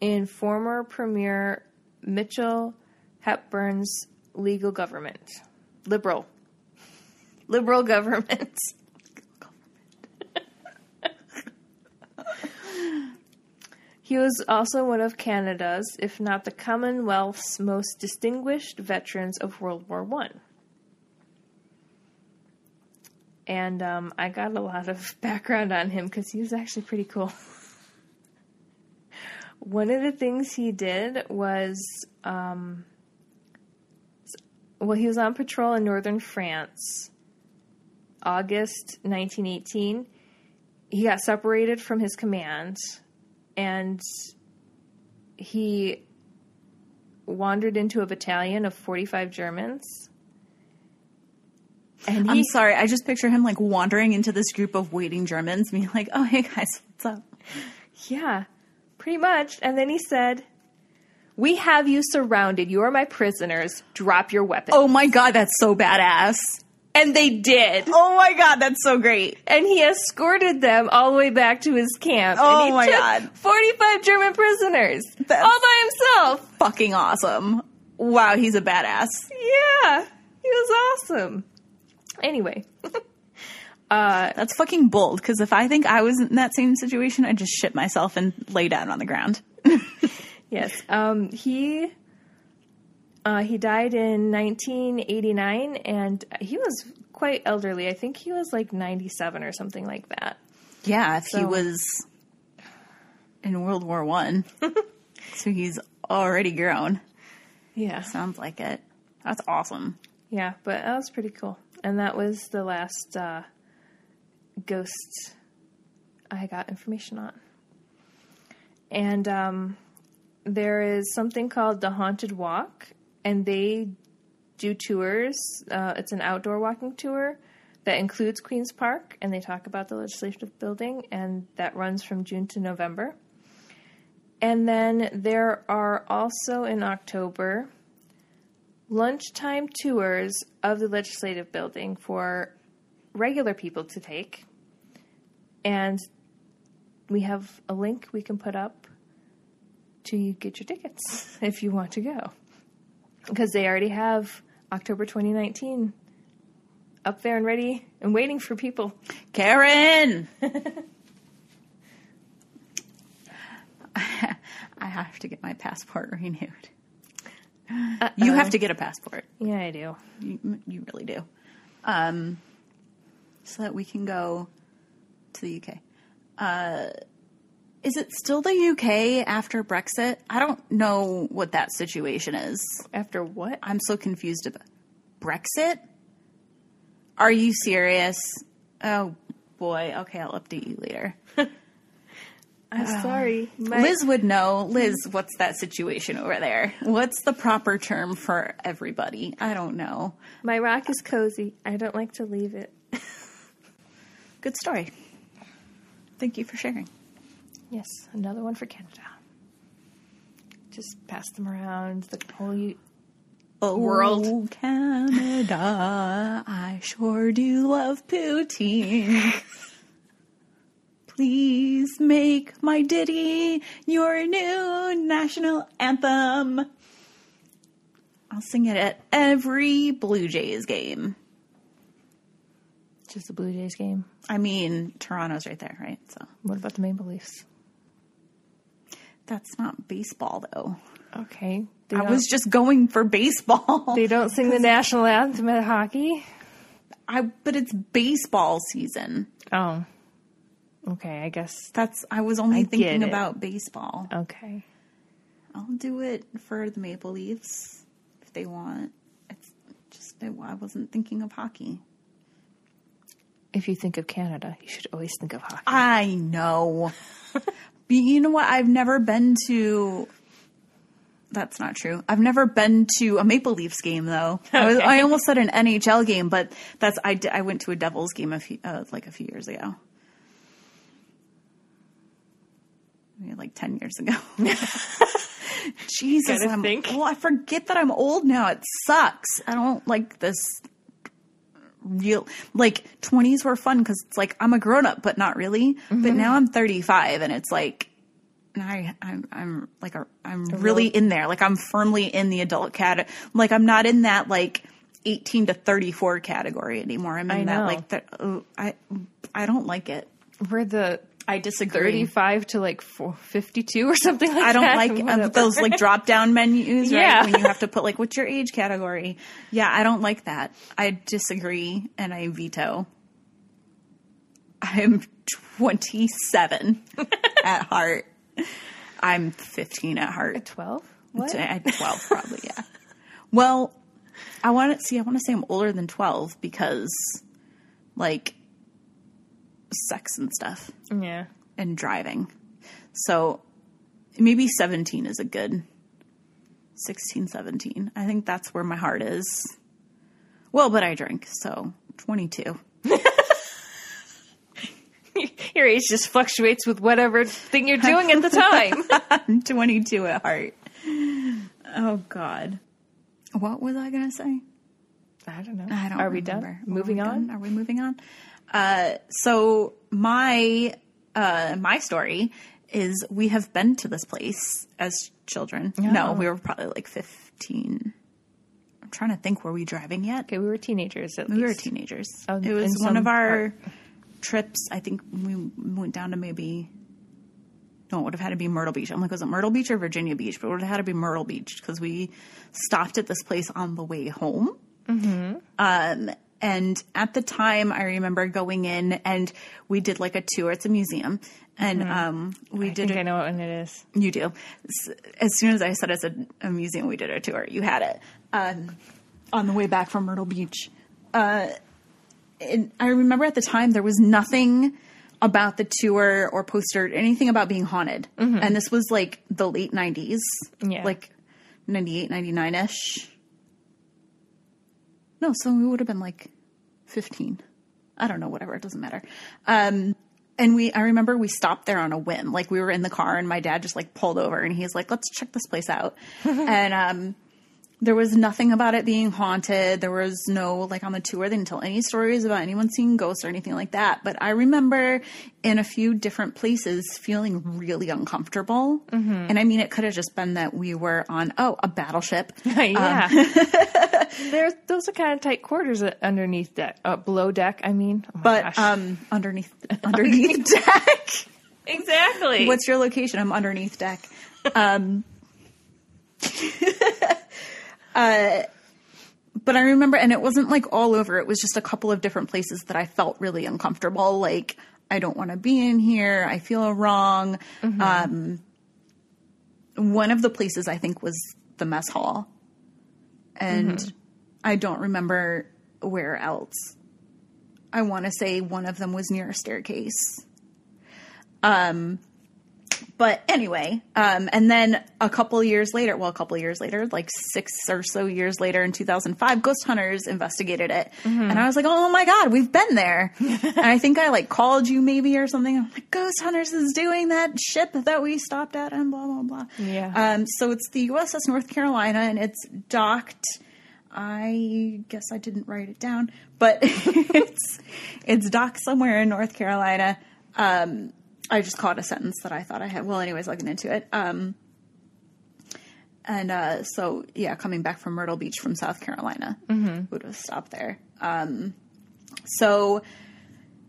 in former Premier Mitchell Hepburn's legal government. Liberal. Liberal governments. He was also one of Canada's, if not the Commonwealth's, most distinguished veterans of World War One. And um, I got a lot of background on him because he was actually pretty cool. one of the things he did was, um, well, he was on patrol in northern France, August 1918. He got separated from his command and he wandered into a battalion of 45 Germans. And I'm sorry, I just picture him like wandering into this group of waiting Germans, being like, "Oh, hey guys, what's up?" yeah, pretty much. And then he said, "We have you surrounded. You are my prisoners. Drop your weapons." Oh my god, that's so badass! And they did. Oh my god, that's so great! And he escorted them all the way back to his camp. Oh and he my took God. 45 German prisoners That's- all by himself. Fucking awesome! Wow, he's a badass. Yeah, he was awesome. Anyway, That's fucking bold. Because if I think I was in that same situation, I'd just shit myself and lay down on the ground. yes, um, he uh, he died in 1989, and he was quite elderly. I think he was like 97 or something like that. Yeah, if he was in World War One, so he's already grown. Yeah, Sounds like it. That's awesome. yeah, but that was pretty cool. And that was the last uh, ghost I got information on. And um, there is something called the Haunted Walk, and they do tours. Uh, it's an outdoor walking tour that includes Queen's Park, and they talk about the legislative building, and that runs from June to November. And then there are also in October lunchtime tours of the legislative building for regular people to take. And we have a link we can put up to get your tickets if you want to go. Because they already have October 2019 up there and ready and waiting for people. Karen! I have to get my passport renewed. You have to get a passport. Yeah, I do. You, you really do. Um, so that we can go to the UK. Uh, is it still the UK after Brexit? I don't know what that situation is. After what? I'm so confused about Brexit. Are you serious? Oh boy. Okay, I'll update you later. I'm sorry. Uh, my, Liz would know. Liz, what's that situation over there? What's the proper term for everybody? I don't know. my rock is cozy. I don't like to leave it. Good story. Thank you for sharing. Yes, another one for Canada. Just pass them around the whole Oh, World. Canada, I sure do love poutine. Please make my ditty your new national anthem. I'll sing it at every Blue Jays game. Just the Blue Jays game. I mean, Toronto's right there, right? So What about the Maple Leafs? That's not baseball, though. Okay. They I was just going for baseball. They don't sing the national anthem at hockey. I but it's baseball season. Oh. Okay, I guess. That's I was only I thinking about baseball. Okay. I'll do it for the Maple Leafs if they want. It's just I wasn't thinking of hockey. If you think of Canada, you should always think of hockey. I know. You know what? I've never been to. That's not true. I've never been to a Maple Leafs game though. I, was, I almost said an NHL game, but that's I, I went to a Devils game a few uh, like a few years ago. Maybe like ten years ago. Jesus, I'm, think. well, I forget that I'm old now. It sucks. I don't like this real like 20s were fun because it's like i'm a grown-up but not really but now i'm 35 and it's like I, I'm, I'm like, a, I'm really in there. Like, I'm firmly in the adult cat. Like, I'm not in that like 18 to 34 category anymore. I'm in that like that. Uh, I, I don't like it. We're the I disagree. 35 to like 4, 52 or something like that. I don't that. like uh, those like drop down menus, right? Yeah. When you have to put like, what's your age category? Yeah, I don't like that. I disagree and I veto. I'm 27 at heart. I'm 15 at heart. 12? What? At 12, probably, yeah. Well, I want to see, I want to say I'm older than 12 because, like, sex and stuff Yeah. and driving. So maybe 17 is a good 16, 17. I think that's where my heart is. Well, but I drink, so 22. Your age just fluctuates with whatever thing you're doing at the time. I'm 22 at heart. Oh, God. What was I going to say? I don't know. I don't Are we remember. done? Are Moving we on? done? Are we moving on? Uh, so my uh, my story is we have been to this place as children. No, we were probably like 15. I'm trying to think, were we driving yet? Okay, we were teenagers at We were teenagers. Oh, it was one of our trips. I think we went down to maybe. No, it would have had to be Myrtle Beach. I'm like, was it Myrtle Beach or Virginia Beach? But it would have had to be Myrtle Beach because we stopped at this place on the way home. Mm-hmm. Um, and at the time, I remember going in and we did like a tour. It's a museum, and um, we Mm-hmm. I did think a I know what one it is. you do. As soon as I said it's a, a museum, we did a tour. You had it um, on the way back from Myrtle Beach. Uh, and I remember at the time there was nothing about the tour or poster, anything about being haunted. And this was like the late 90s, Yeah. like 98, 99 ish. No, so we would have been like 15. I don't know, whatever, it doesn't matter. Um, and we, I remember we stopped there on a whim. Like we were in the car and my dad just like pulled over and he's like, let's check this place out. and, um, there was nothing about it being haunted. There was no, like on the tour, they didn't tell any stories about anyone seeing ghosts or anything like that. But I remember in a few different places feeling really uncomfortable. And I mean, it could have just been that we were on, oh, a battleship. yeah. There's those are kind of tight quarters underneath deck, uh, below deck. I mean, oh But um, underneath underneath deck. exactly. What's your location? I'm underneath deck. Um, uh, but I remember, and it wasn't like all over. It was just a couple of different places that I felt really uncomfortable. Like I don't want to be in here. I feel wrong. Um, one of the places I think was the mess hall, and I don't remember where else. I want to say one of them was near a staircase. Um, but anyway, um, and then a couple years later, well, a couple years later, like six or so years later in 2005, Ghost Hunters investigated it. And I was like, oh my God, we've been there. and I think I like called you maybe or something. I'm like, Ghost Hunters is doing that ship that we stopped at and blah, blah, blah. Yeah. Um, so it's the USS North Carolina and it's docked. I guess I didn't write it down, but it's it's docked somewhere in North Carolina. Um, I just caught a sentence that I thought I had. Well, anyways, looking into it. Um, and uh, so, yeah, coming back from Myrtle Beach from South Carolina, would have stopped there. Um, So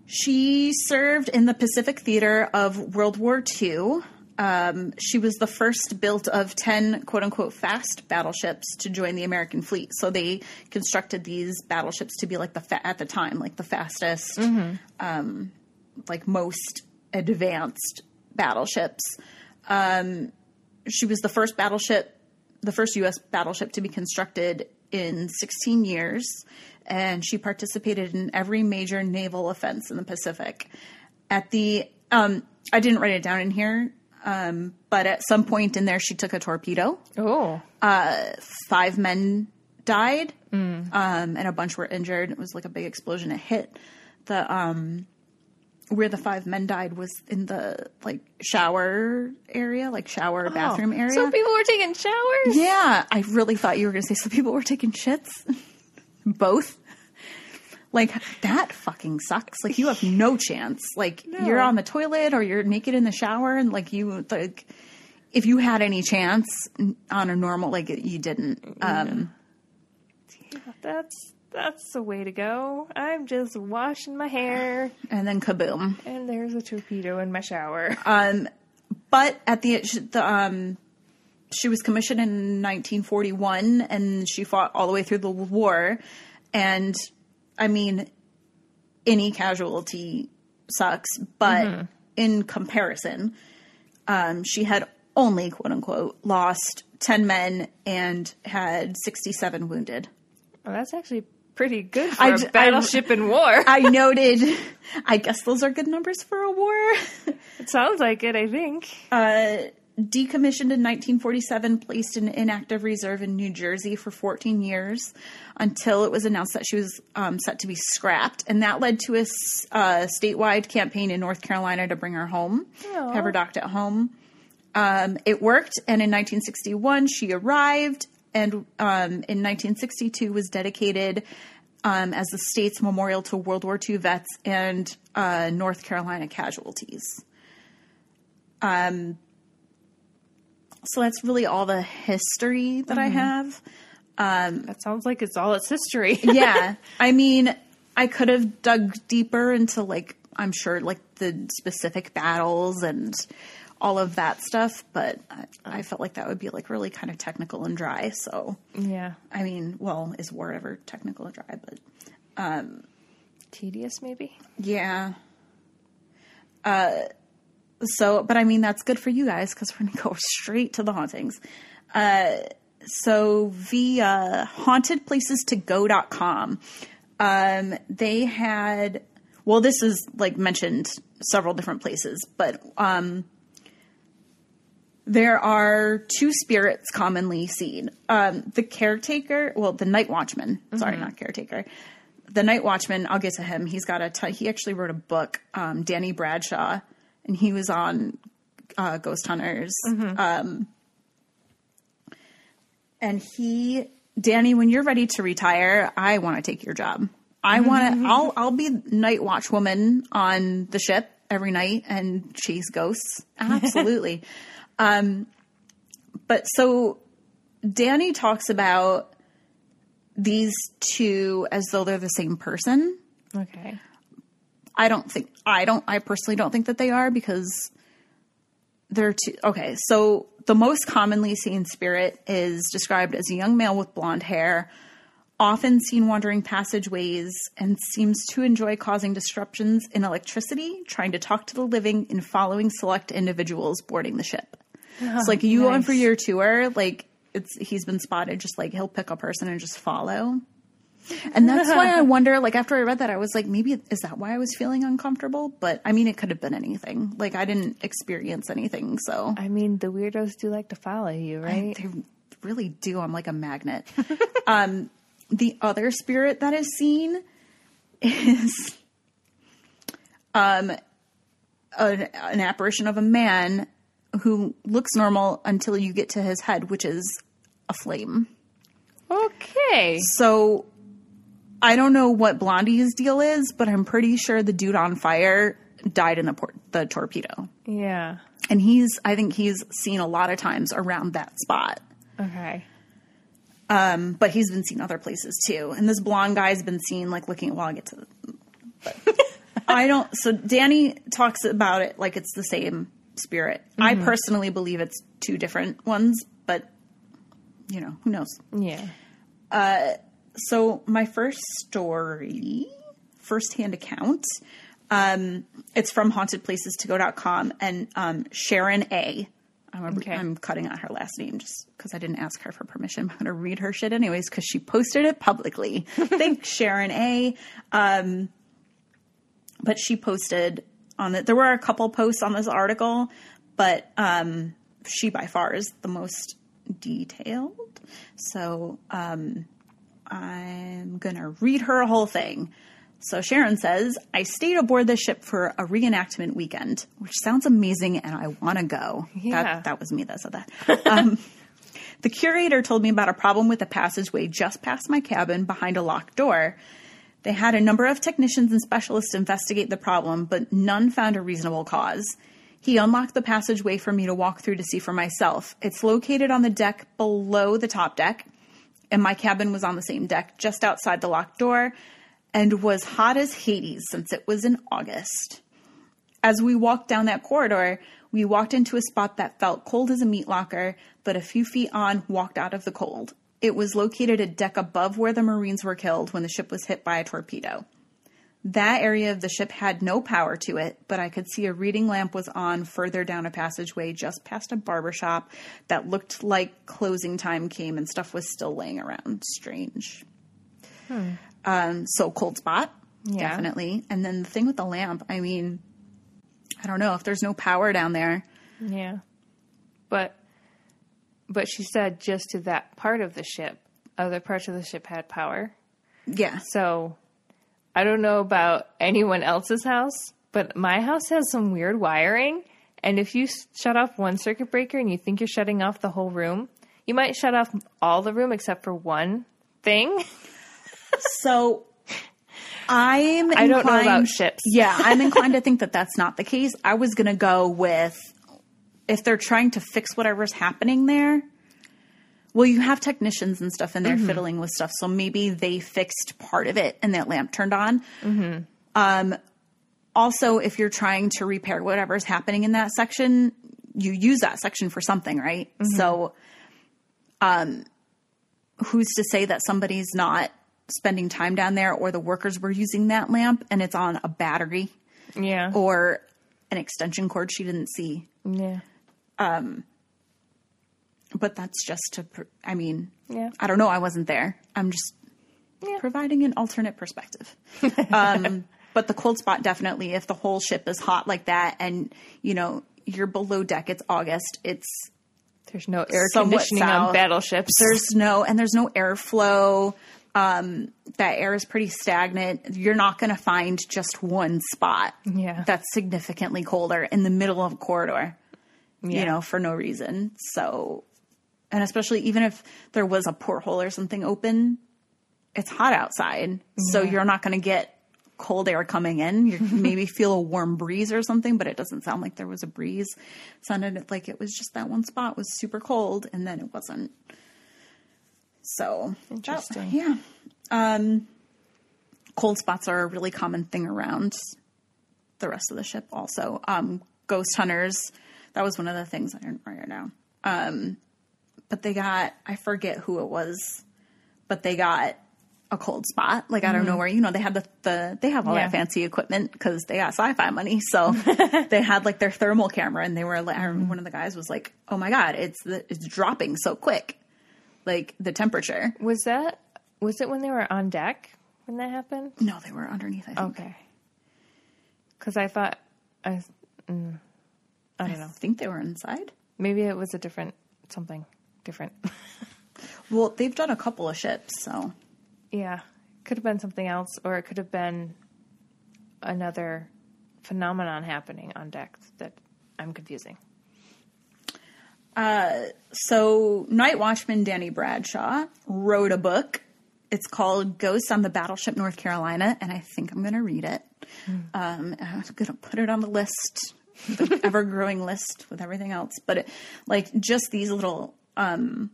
she served in the Pacific Theater of World War II. Um, she was the first built of 10 quote unquote fast battleships to join the American fleet. So they constructed these battleships to be like the, fa- at the time, like the fastest, um, like most advanced battleships. Um, she was the first battleship, the first U.S. battleship to be constructed in 16 years, and she participated in every major naval offense in the Pacific. At the, um, I didn't write it down in here, um, but at some point in there, she took a torpedo. Oh. Five men died, um, and a bunch were injured. It was like a big explosion. It hit the um, where the five men died was in the like shower area, like shower bathroom area. So people were taking showers? Yeah, I really thought you were going to say some people were taking shits. Both. Like that fucking sucks. Like you have no chance. Like you're on the toilet or you're naked in the shower and like you like if you had any chance on a normal like you didn't. Um That's that's the way to go. I'm just washing my hair and then kaboom. and there's a torpedo in my shower. Um but at the the um she was commissioned in 1941 and she fought all the way through the war and i mean any casualty sucks but in comparison um, she had only quote unquote lost 10 men and had 67 wounded Well, that's actually pretty good for I a j- I- battleship in war. i noted i guess those are good numbers for a war it sounds like it, I think. uh, decommissioned in 1947, placed in inactive reserve in New Jersey for 14 years until it was announced that she was um, set to be scrapped. And that led to a uh, statewide campaign in North Carolina to bring her home, Aw. have her docked at home. Um, it worked, and in 1961, she arrived, and um, in 1962 was dedicated um, as the state's memorial to World War II vets and uh, North Carolina casualties. Um, So that's really all the history that I have. That sounds like it's all its history. Yeah. I mean, I could have dug deeper into like I'm sure like the specific battles and all of that stuff, but I, I felt like that would be like really kind of technical and dry. So, yeah. I mean, well, is war ever technical and dry? But Tedious, maybe? yeah. Uh, so, but I mean, that's good for you guys because we're going to go straight to the hauntings. Uh, so via hauntedplacestogo.com, um, they had, well, this is like mentioned several different places, but, um, there are two spirits commonly seen. Um, the caretaker, well, the night watchman, sorry, not caretaker. The night watchman, I'll get to him. He's got a, he actually wrote a book, um, Danny Bradshaw, and he was on uh, Ghost Hunters. Um, and he, Danny, when you're ready to retire, I want to take your job. I want to, I'll, I'll be night watch woman on the ship every night and chase ghosts. Absolutely. Um, but so Danny talks about these two as though they're the same person. Okay. I don't think I don't I personally don't think that they are because they're two okay, so the most commonly seen spirit is described as a young male with blonde hair, often seen wandering passageways and seems to enjoy causing disruptions in electricity, trying to talk to the living and following select individuals boarding the ship. It's like you on nice. for your tour, like it's he's been spotted just like he'll pick a person and just follow. And that's why I wonder, like, after I read that, I was like, maybe is that why I was feeling uncomfortable? But I mean, it could have been anything. Like, I didn't experience anything. So I mean, the weirdos do like to follow you, right? they really do. I'm like a magnet. um, the other spirit that is seen is um, an, an apparition of a man who looks normal until you get to his head, which is a flame. Okay. So I don't know what Blondie's deal is, but I'm pretty sure the dude on fire died in the port- the torpedo. Yeah. And he's I think he's seen a lot of times around that spot. Okay. Um, but he's been seen other places too. And this blonde guy's been seen like looking at, well, I'll get to the, I don't, so Danny talks about it like it's the same spirit. I personally believe it's two different ones, but you know, who knows? Yeah. so my first story, firsthand account, um, it's from hauntedplacestogo.com and um, Sharon A. I'm, Okay. I'm cutting out her last name just because I didn't ask her for permission. I'm going to read her shit anyways because she posted it publicly. Thanks, Sharon A. Um, but she posted on it. There were a couple posts on this article, but um, she by far is the most detailed. So um, I'm going to read her whole thing. So Sharon says, I stayed aboard the ship for a reenactment weekend, which sounds amazing and I want to go. Yeah. That, that was me that said that. Um, the curator told me about a problem with the passageway just past my cabin behind a locked door. They had a number of technicians and specialists investigate the problem, but none found a reasonable cause. He unlocked the passageway for me to walk through to see for myself. It's located on the deck below the top deck, and my cabin was on the same deck just outside the locked door and was hot as Hades since it was in August. As we walked down that corridor, we walked into a spot that felt cold as a meat locker, but a few feet on walked out of the cold. It was located a deck above where the Marines were killed when the ship was hit by a torpedo. That area of the ship had no power to it, but I could see a reading lamp was on further down a passageway just past a barber shop that looked like closing time came and stuff was still laying around. Strange. Um, so cold spot, Yeah. definitely. And then the thing with the lamp, I mean, I don't know if there's no power down there. Yeah. But but she said just to that part of the ship. Other parts of the ship had power. Yeah. So I don't know about anyone else's house, but my house has some weird wiring. And if you shut off one circuit breaker and you think you're shutting off the whole room, you might shut off all the room except for one thing. So I'm I don't know about ships. Yeah, I'm inclined to think that that's not the case. I was going to go with if they're trying to fix whatever's happening there. Well, you have technicians and stuff, and they're fiddling with stuff. So maybe they fixed part of it, and that lamp turned on. Um, also, if you're trying to repair whatever's happening in that section, you use that section for something, right? So, um, who's to say that somebody's not spending time down there, or the workers were using that lamp and it's on a battery Yeah. or an extension cord she didn't see? Yeah. But that's just to, pr- I mean, Yeah. I don't know. I wasn't there. I'm just Yeah. providing an alternate perspective. um, but the cold spot definitely, if the whole ship is hot like that and, you know, you're below deck, it's August, it's, There's no air conditioning south. on battleships. there's no, and there's no airflow. Um, that air is pretty stagnant. You're not going to find just one spot Yeah. that's significantly colder in the middle of a corridor, Yeah. you know, for no reason. So, and especially even if there was a porthole or something open, it's hot outside. So you're not going to get cold air coming in. You maybe feel a warm breeze or something, but it doesn't sound like there was a breeze. It sounded like it was just that one spot was super cold and then it wasn't. So that- Interesting. yeah. Um, cold spots are a really common thing around the rest of the ship. Also, um, ghost hunters. That was one of the things I didn't write it down. Um, but they got I forget who it was, but they got a cold spot. Like I don't know where you know they had the, the they have all Yeah. that fancy equipment because they got sci-fi money. So they had like their thermal camera, and they were like, I remember one of the guys was like, "Oh my god, it's the, it's dropping so quick." Like the temperature. Was that was it when they were on deck when that happened? No, they were underneath. I think. Okay. Because I thought I, mm, I don't I know. think they were inside. Maybe it was a different something different. Well, they've done a couple of ships, so yeah, could have been something else, or it could have been another phenomenon happening on deck that I'm confusing. Uh, So, Night Watchman Danny Bradshaw wrote a book. It's called Ghosts on the Battleship North Carolina, and I think I'm going to read it. Um, I'm going to put it on the list, the ever growing list with everything else. But it, like just these little um,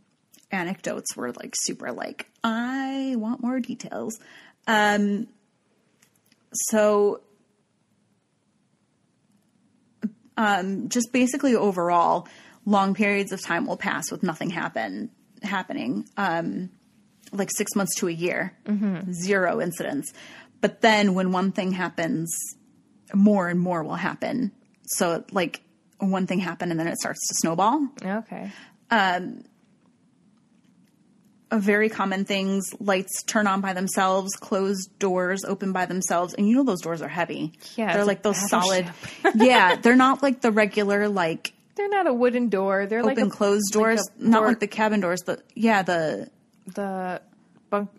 anecdotes were like super like I want more details. Um, so um, just basically overall, long periods of time will pass with nothing happen happening. Um, like six months to a year, zero incidents. But then when one thing happens, more and more will happen. So like one thing happened and then it starts to snowball. Okay. Um, a very common things lights turn on by themselves, closed doors open by themselves, and you know those doors are heavy. Yeah, they're like those solid. yeah, they're not like the regular like They're not a wooden door. They're like open closed like doors, a not door- like the cabin doors. The yeah the the bunk.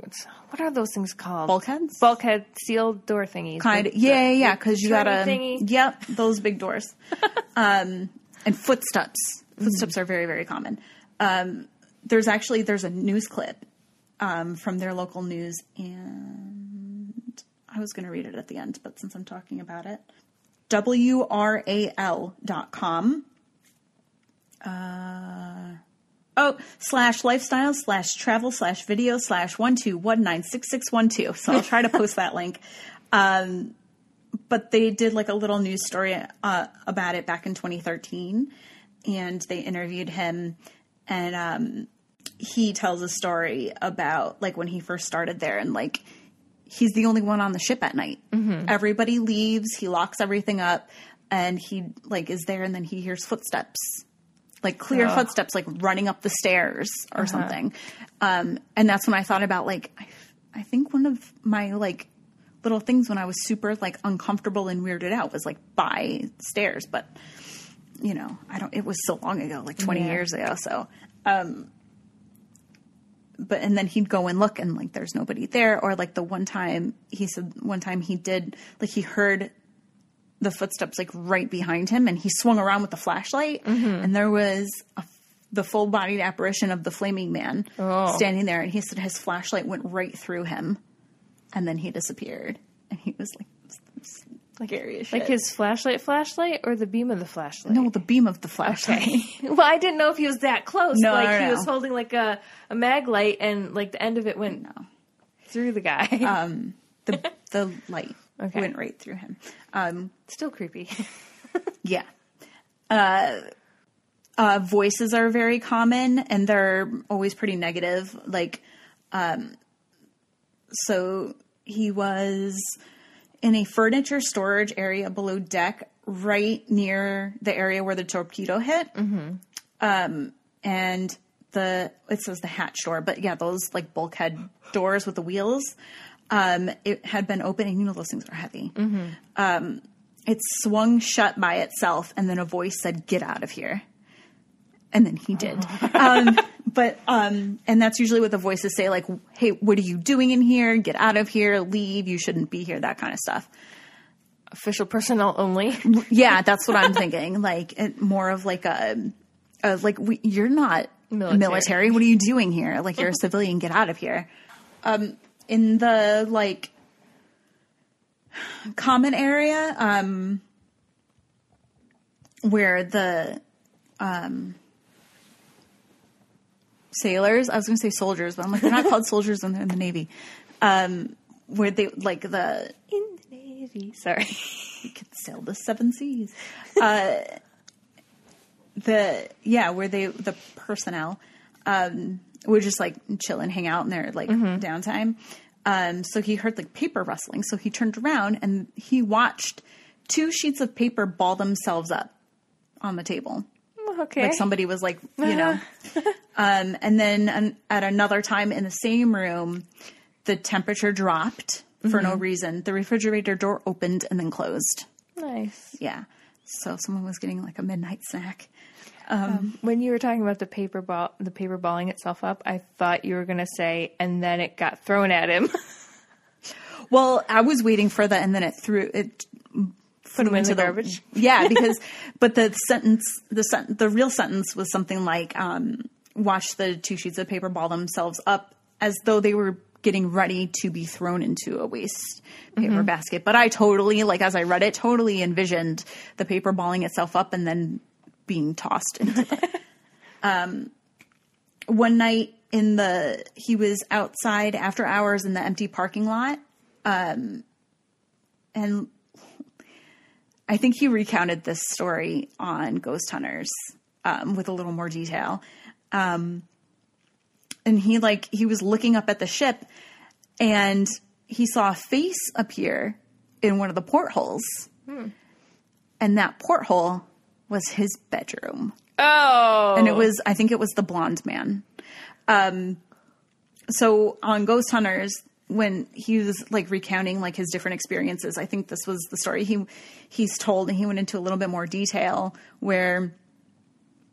What are those things called? bulkheads. Bulkhead sealed door thingies. kind of yeah yeah yeah because you gotta thingy. yep those big doors um and footsteps footsteps are very very common um there's actually there's a news clip um from their local news and i was going to read it at the end but since i'm talking about it wral.com uh Oh, slash lifestyle slash travel slash video slash one two one nine six six one two. So I'll try to post that link. Um, but they did like a little news story uh, about it back in 2013, and they interviewed him, and um, he tells a story about like when he first started there, and like he's the only one on the ship at night. Everybody leaves, he locks everything up, and he like is there, and then he hears footsteps like clear footsteps like running up the stairs or something. Um and that's when i thought about like I, I think one of my like little things when i was super like uncomfortable and weirded out was like by stairs but you know i don't it was so long ago like 20 Yeah. years ago so um but and then he'd go and look and like there's nobody there or like the one time he said one time he did like he heard the footsteps like right behind him and he swung around with the flashlight and there was a, the full bodied apparition of the flaming man Oh. standing there and he said his flashlight went right through him and then he disappeared and he was like Like, like his flashlight, flashlight, or the beam of the flashlight. no the beam of the flashlight Okay. well, I didn't know if he was that close. No, like no, he was holding like a, a mag light, and like the end of it went No. through the guy. um the the light Okay. went right through him um Still creepy. Yeah. Uh, uh, voices are very common and they're always pretty negative. Like, um, so he was in a furniture storage area below deck, right near the area where the torpedo hit. Um, and the, it says the hatch door, but yeah, those like bulkhead doors with the wheels. Um, it had been open, and you know those things are heavy. It swung shut by itself and then a voice said get out of here. And then he did. Um, but um, and that's usually what the voices say like hey what are you doing in here? Get out of here. Leave. You shouldn't be here that kind of stuff. Official personnel only. yeah that's what i'm thinking. Like it, more of like a, a like we, you're not Military. military. what are you doing here? Like you're a civilian. Get out of here. Um, in the like common area um, where the um, sailors i was going to say soldiers but i'm like they're not called soldiers when they're in the navy um, where they like the In the Navy. Sorry. you could sail the seven seas. Uh, the yeah, where they the personnel um, would just like chill and hang out in their like downtime. Um, so he heard like paper rustling. So he turned around and he watched two sheets of paper ball themselves up on the table. Okay. Like somebody was like, you know. um, and then an, at another time in the same room, the temperature dropped for no reason. The refrigerator door opened and then closed. nice. Yeah. So someone was getting like a midnight snack. When you were talking about the paper ball, the paper balling itself up, I thought you were going to say, and then it got thrown at him. Well, I was waiting for that and then it threw it Put him into the garbage. Yeah, because but the sentence the sen- the real sentence was something like um watch the two sheets of paper ball themselves up as though they were getting ready to be thrown into a waste paper Mm-hmm. basket. But I totally like as I read it totally envisioned the paper balling itself up and then being tossed into the um one night in the he was outside after hours in the empty parking lot um and i think he recounted this story on ghost hunters um with a little more detail. Um and he like he was looking up at the ship and he saw a face appear in one of the portholes. And that porthole was his bedroom Oh. and it was I think it was the blonde man. Um, so on Ghost Hunters, when he was like recounting like his different experiences, I think this was the story he he's told, and he went into a little bit more detail where.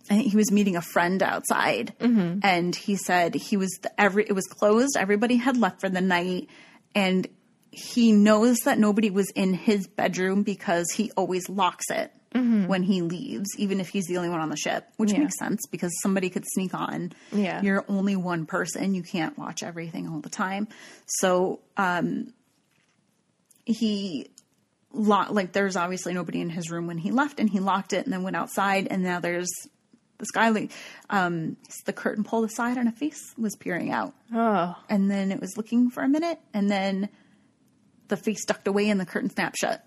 I think he was meeting a friend outside, and he said he was the, every it was closed. Everybody had left for the night, and he knows that nobody was in his bedroom because he always locks it when he leaves, even if he's the only one on the ship, which Yeah. makes sense because somebody could sneak on. Yeah. You're only one person. You can't watch everything all the time. So, um, he locked, like, there's obviously nobody in his room when he left and he locked it and then went outside and now there's the like, um, the curtain pulled aside and a face was peering out Oh. and then it was looking for a minute and then the face ducked away and the curtain snapped shut.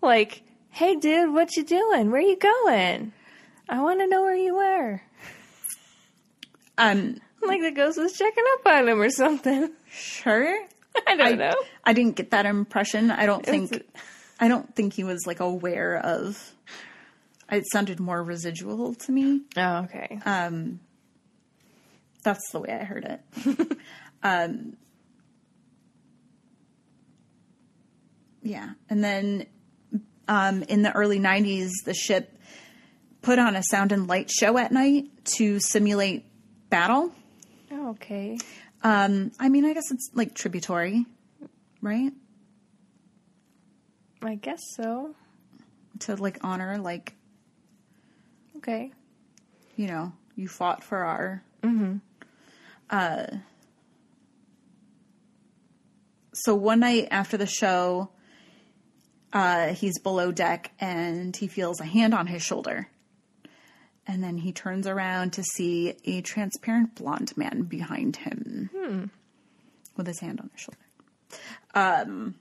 Like, hey, dude, what you doing? Where you going? I want to know where you were. Um, Like the ghost was checking up on him or something. sure. I don't know. I didn't get that impression. I don't was- think I don't think he was like aware of it sounded more residual to me. Oh, okay. That's the way I heard it. um Yeah. And then um in the early 90s the ship put on a sound and light show at night to simulate battle. oh, okay. Um I mean I guess it's like tributary, right? I guess so. To like honor like Okay. you know, you fought for our. Uh, so one night after the show, uh, he's below deck and he feels a hand on his shoulder. And then he turns around to see a transparent blonde man behind him with his hand on his shoulder. Um,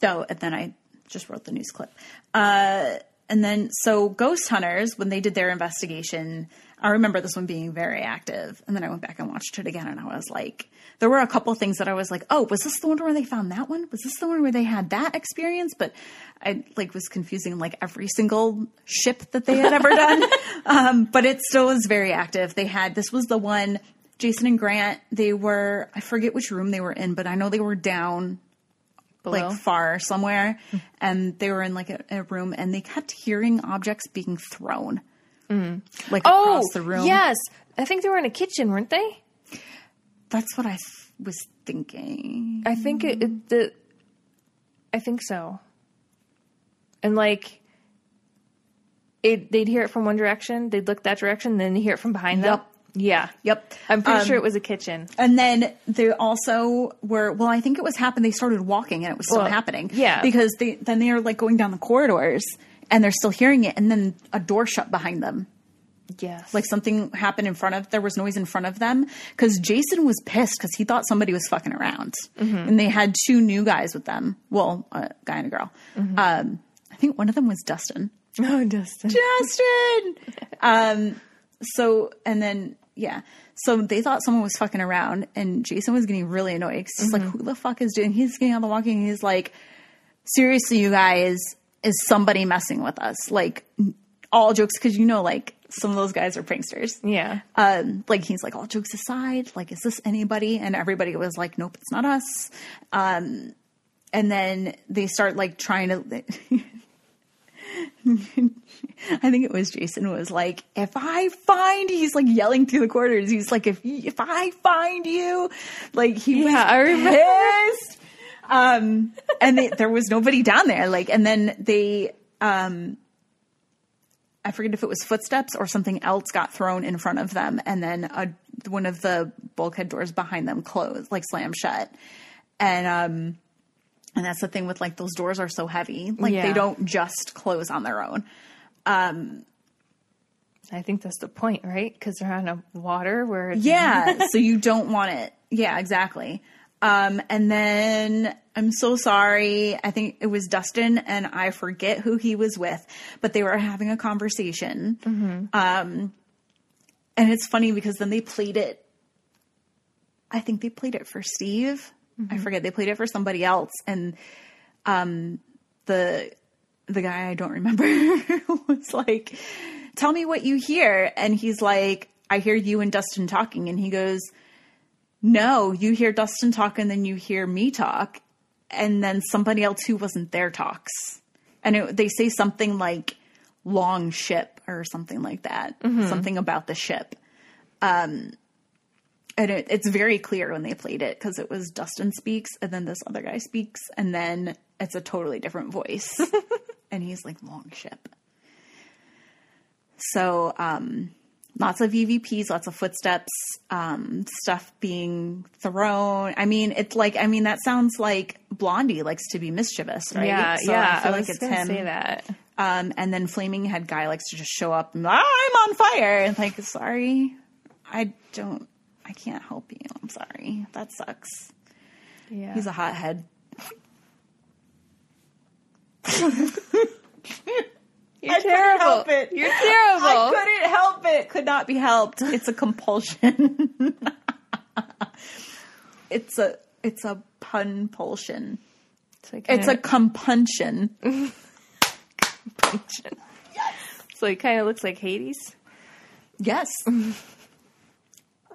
so, and then I just wrote the news clip. Uh, and then, so Ghost Hunters, when they did their investigation, I remember this one being very active. And then I went back and watched it again, and I was like, there were a couple things that I was like, oh, was this the one where they found that one? Was this the one where they had that experience? But I like was confusing like every single ship that they had ever done. um, but it still was very active. They had this was the one. Jason and Grant, they were, I forget which room they were in, but I know they were down Below. like far somewhere and they were in like a, a room and they kept hearing objects being thrown like oh, across the room yes. I think they were in a kitchen, weren't they? that's what i th- was thinking I think it, it the. I think so. And like, it they'd hear it from one direction, they'd look that direction, then hear it from behind them. Yeah. yep I'm pretty Um, sure it was a kitchen. and then they also were well i think it was happening they started walking and it was still Well, happening yeah. because they then they are like going down the corridors and they're still hearing it and then a door shut behind them. Yes. like something happened in front of there was noise in front of them because jason was pissed because he thought somebody was fucking around. And they had two new guys with them. Well a guy and a girl. Um, i think one of them was dustin. Oh, Dustin. justin um, so and then yeah. So they thought someone was fucking around and jason was getting really annoyed 'cause he's like who the fuck is doing he's getting on the walking and he's like seriously you guys is somebody messing with us like all jokes because you know like some of those guys are pranksters Yeah. um, like he's like all jokes aside like is this anybody and everybody was like nope it's not us um, and then they start like trying to I think it was Jason was like, if I find, he's like yelling through the corridors. He's like, if if I find you, like he Yeah, was I remember. pissed. Um, and they, there was nobody down there. Like, and then they, um, I forget if it was footsteps or something else got thrown in front of them, and then a, one of the bulkhead doors behind them closed, like slammed shut. And um, and that's the thing with like those doors are so heavy, like Yeah. they don't just close on their own. Um, I think that's the point, right? Because they're on a water where it's Yeah, so you don't want it. Yeah, exactly. Um, and then I'm so sorry. I think it was Dustin, and I forget who he was with, but they were having a conversation. Um, and it's funny because then they played it. I think they played it for Steve. I forget they played it for somebody else, and um, the the guy I don't remember was like, "Tell me what you hear," and he's like, "I hear you and Dustin talking," and he goes, "No, you hear Dustin talk, and then you hear me talk, and then somebody else who wasn't there talks," and it, they say something like "long ship" or something like that, something about the ship. Um, and it, it's very clear when they played it because it was Dustin speaks and then this other guy speaks and then it's a totally different voice. And he's like long ship. So um lots of evps lots of footsteps um stuff being thrown i mean it's like i mean that sounds like blondie likes to be mischievous right Yeah, So yeah. i feel I like it's him say that. um, and then Flaming Head guy likes to just show up and I'm on fire. And like, sorry, I don't, I can't help you. I'm sorry. That sucks. Yeah. He's a hothead. You're terrible. help it. You're terrible. I couldn't help it. Could not be helped. It's a compulsion. it's a, it's a punpulsion. It's like It's a kinda compunction. function. So it kind of looks like Hades. Yes.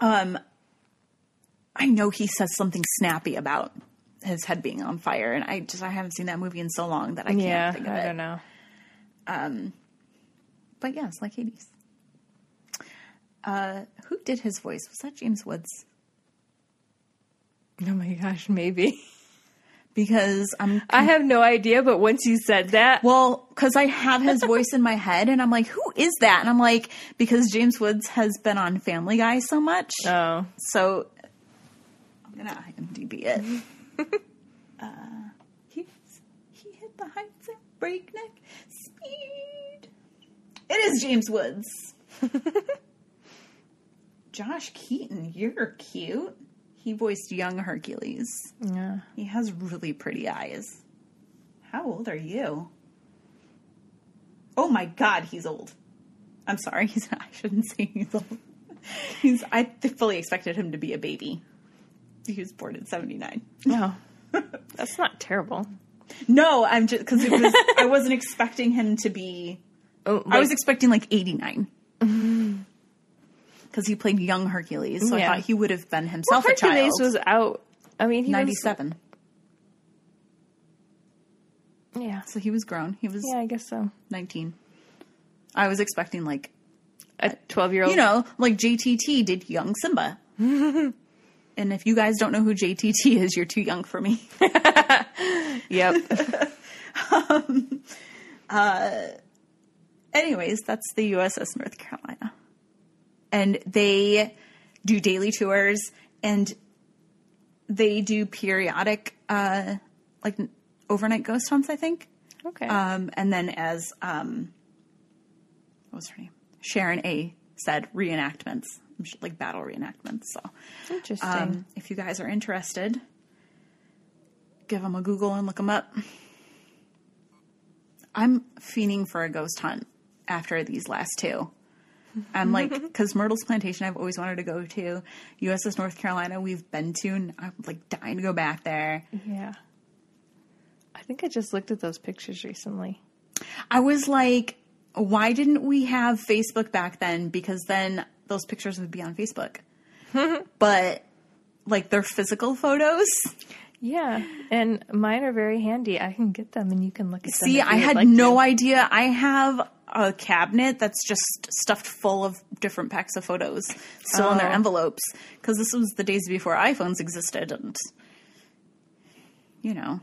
um, I know he says something snappy about his head being on fire, and I just I haven't seen that movie in so long that I can't Yeah, think of I it. don't know. But yes, like Hades. Uh, who did his voice? Was that James Woods? Oh my gosh, maybe. Because I'm I have no idea, but once you said that, well, because I have his voice in my head, and I'm like, who is that? And I'm like, because James Woods has been on Family Guy so much, oh, so I'm gonna IMDb it. uh, he he hit the heights at breakneck. It is James Woods. Josh Keaton, you're cute. He voiced young Hercules. yeah. He has really pretty eyes. How old are you? Oh my god, he's old. I'm sorry, he's I shouldn't say he's old. He's I fully expected him to be a baby. He was born in 79. No, that's not terrible. No, I'm just cuz it was I wasn't expecting him to be Oh, I was expecting like 89. Mm-hmm. Cuz he played young Hercules, so Yeah. I thought he would have been himself a Hercules was out. I mean, he 97. Was, yeah, So he was grown. He was yeah, I guess so. 19. I was expecting like A twelve-year-old. you know, like JTT did young Simba. and if you guys don't know who JTT is, you're too young for me. Yep. Anyways, that's the USS North Carolina. And they do daily tours and they do periodic, uh, like overnight ghost hunts, I think. okay. Um, and then as, um, what was her name? Sharon A said, reenactments, like battle reenactments. So, Interesting. Um, if you guys are interested, give them a Google and look them up. I'm fiending for a ghost hunt after these last two. I'm like, because Myrtle's Plantation, I've always wanted to go to. USS North Carolina, we've been to, and I'm like dying to go back there. yeah. I think I just looked at those pictures recently. I was like, why didn't we have Facebook back then? Because then those pictures would be on Facebook. but like they're physical photos. Yeah, and mine are very handy. I can get them, and you can look at them. See, if you I had like no to. idea. I have a cabinet that's just stuffed full of different packs of photos still in their Oh. envelopes because this was the days before iPhones existed and you know,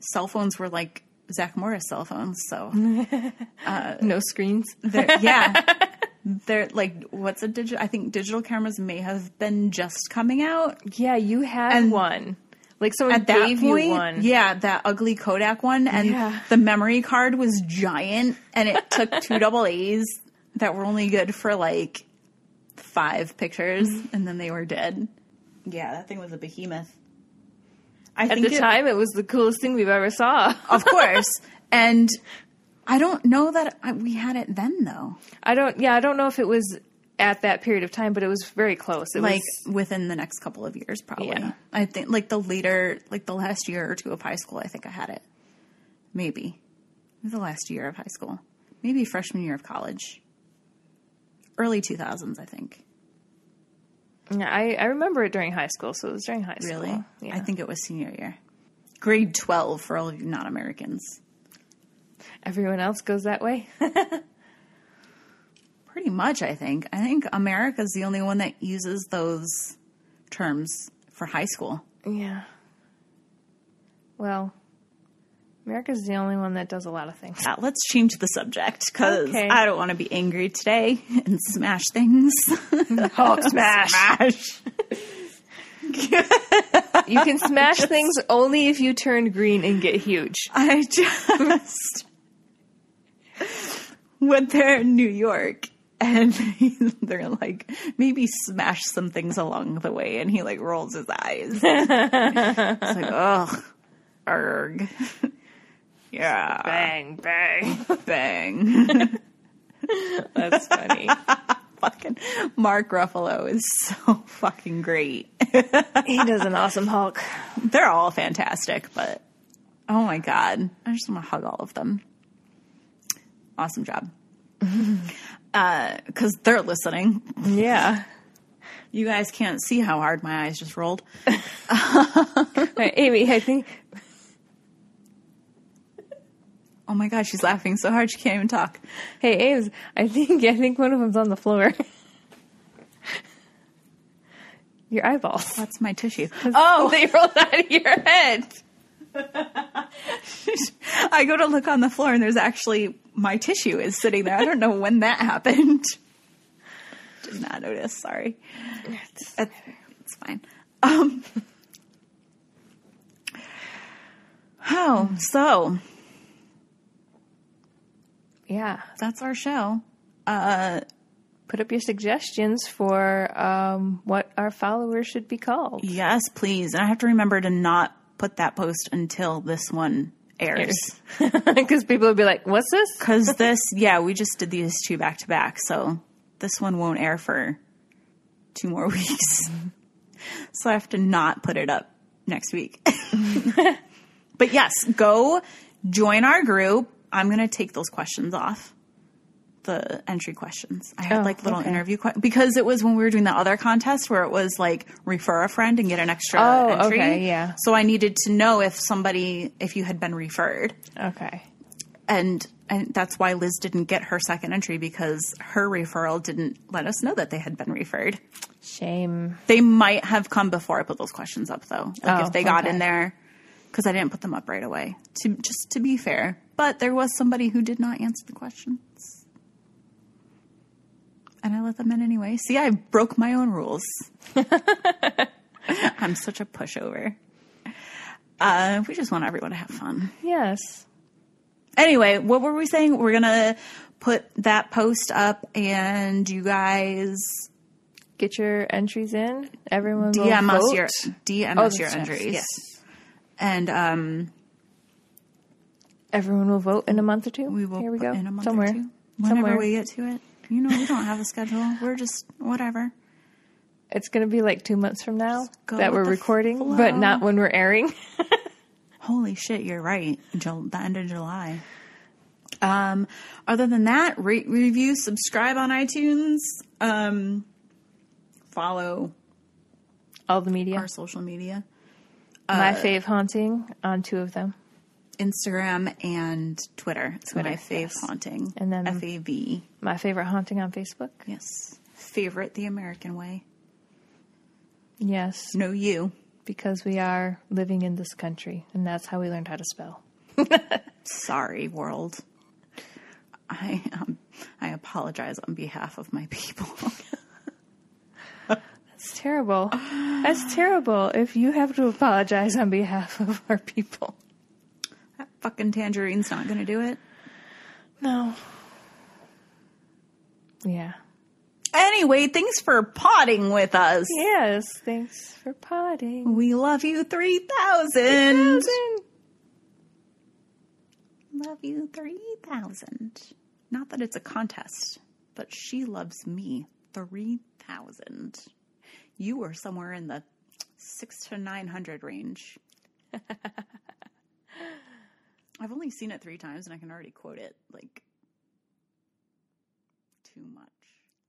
cell phones were like Zach Morris cell phones, so uh, no screens. yeah. They're like what's a digital I think digital cameras may have been just coming out Yeah, you had And one. Like someone at that gave point, you one. yeah, that ugly Kodak one, and Yeah. the memory card was giant, and it took two double A's that were only good for like five pictures Mm-hmm. and then they were dead. Yeah, that thing was a behemoth. I At the it- time, it was the coolest thing we've ever saw. of course. and I don't know that I, we had it then though. I don't. Yeah, I don't know if it was at that period of time, but it was very close. It Like was. within the next couple of years, probably. Yeah. I think like the later, like the last year or two of high school, I think I had it. Maybe. Maybe the last year of high school. Maybe freshman year of college. Early 2000s, I think. Yeah, I, I remember it during high school, so it was during high school. Really? Yeah. I think it was senior year. Grade 12 for all of you non Americans. Everyone else goes that way. Pretty much, I think. I think America's the only one that uses those terms for high school. yeah. Well, America's the only one that does a lot of things. Uh, let's change the subject because Okay. I don't want to be angry today and smash things. Hulk smash. Smash. You can smash things only if you turn green and get huge. I just went there in New York and they're like, maybe smash some things along the way. And he like rolls his eyes. it's like, ugh, arg. yeah, Bang, bang. bang. That's funny. fucking Mark Ruffalo is so fucking great. he does an awesome Hulk. They're all fantastic, but oh my god, I just want to hug all of them. Awesome job. Uh, because they're listening. Yeah. You guys can't see how hard my eyes just rolled. Amy, I think Oh my god, she's laughing so hard she can't even talk. Hey, Ames, I think I think one of them's on the floor. Your eyeballs. That's my tissue. Oh, they rolled out of your head. I go to look on the floor and there's actually my tissue is sitting there. I don't know when that happened. Did not notice. Sorry. It's, it's fine. Um. Oh, so Yeah. that's our show. Uh, Put up your suggestions for um, what our followers should be called. yes, please. And I have to remember to not put that post until this one airs. Because people would be like, what's this? Because this, yeah, we just did these two back to back, so this one won't air for two more weeks. so I have to not put it up next week. but yes, go join our group. I'm going to take those questions off. The entry questions. I had Oh, like little okay. interview que- because it was when we were doing the other contest where it was like refer a friend and get an extra Oh, entry. okay, yeah. So I needed to know if somebody if you had been referred Okay. and and that's why Liz didn't get her second entry because her referral didn't let us know that they had been referred. Shame. They might have come before I put those questions up though. Like Oh, if they got okay. in there because I didn't put them up right away. To just to be fair, but there was somebody who did not answer the questions. And I let them in anyway. See, I broke my own rules. I'm such a pushover. Uh, we just want everyone to have fun. Yes. Anyway, what were we saying? We're gonna put that post up, and you guys Get your entries in. Everyone will DM us vote. your DM Oh, us your entries. Yes. and um, Everyone will vote in a month or two. we will Here we go. in a month Somewhere. or two. Whenever Somewhere. we get to it. You know, we don't have a schedule. We're just whatever. It's going to be like two months from now that we're recording, flow. but not when we're airing. Holy shit, you're right. Until the end of July. Um, other than that, rate, review, subscribe on iTunes, um, follow All the media. our social media. My fave haunting on two of them. Instagram and Twitter. It's Twitter, my fave yes. haunting. And then- F A V. My favorite haunting on Facebook. Yes. Favorite the American way. Yes, No you. because we are living in this country, and that's how we learned how to spell. Sorry, world. I um, I apologize on behalf of my people. That's terrible. That's terrible if you have to apologize on behalf of our people. That fucking tangerine's not gonna do it. No. Yeah. Anyway, thanks for potting with us. Yes. Thanks for potting. We love you 3000. Love you 3000. Not that it's a contest, but she loves me 3000. You are somewhere in the 6 to 900 range. I've only seen it 3 times and I can already quote it like too much.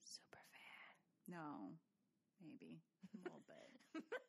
Super fan. No. Maybe a little bit.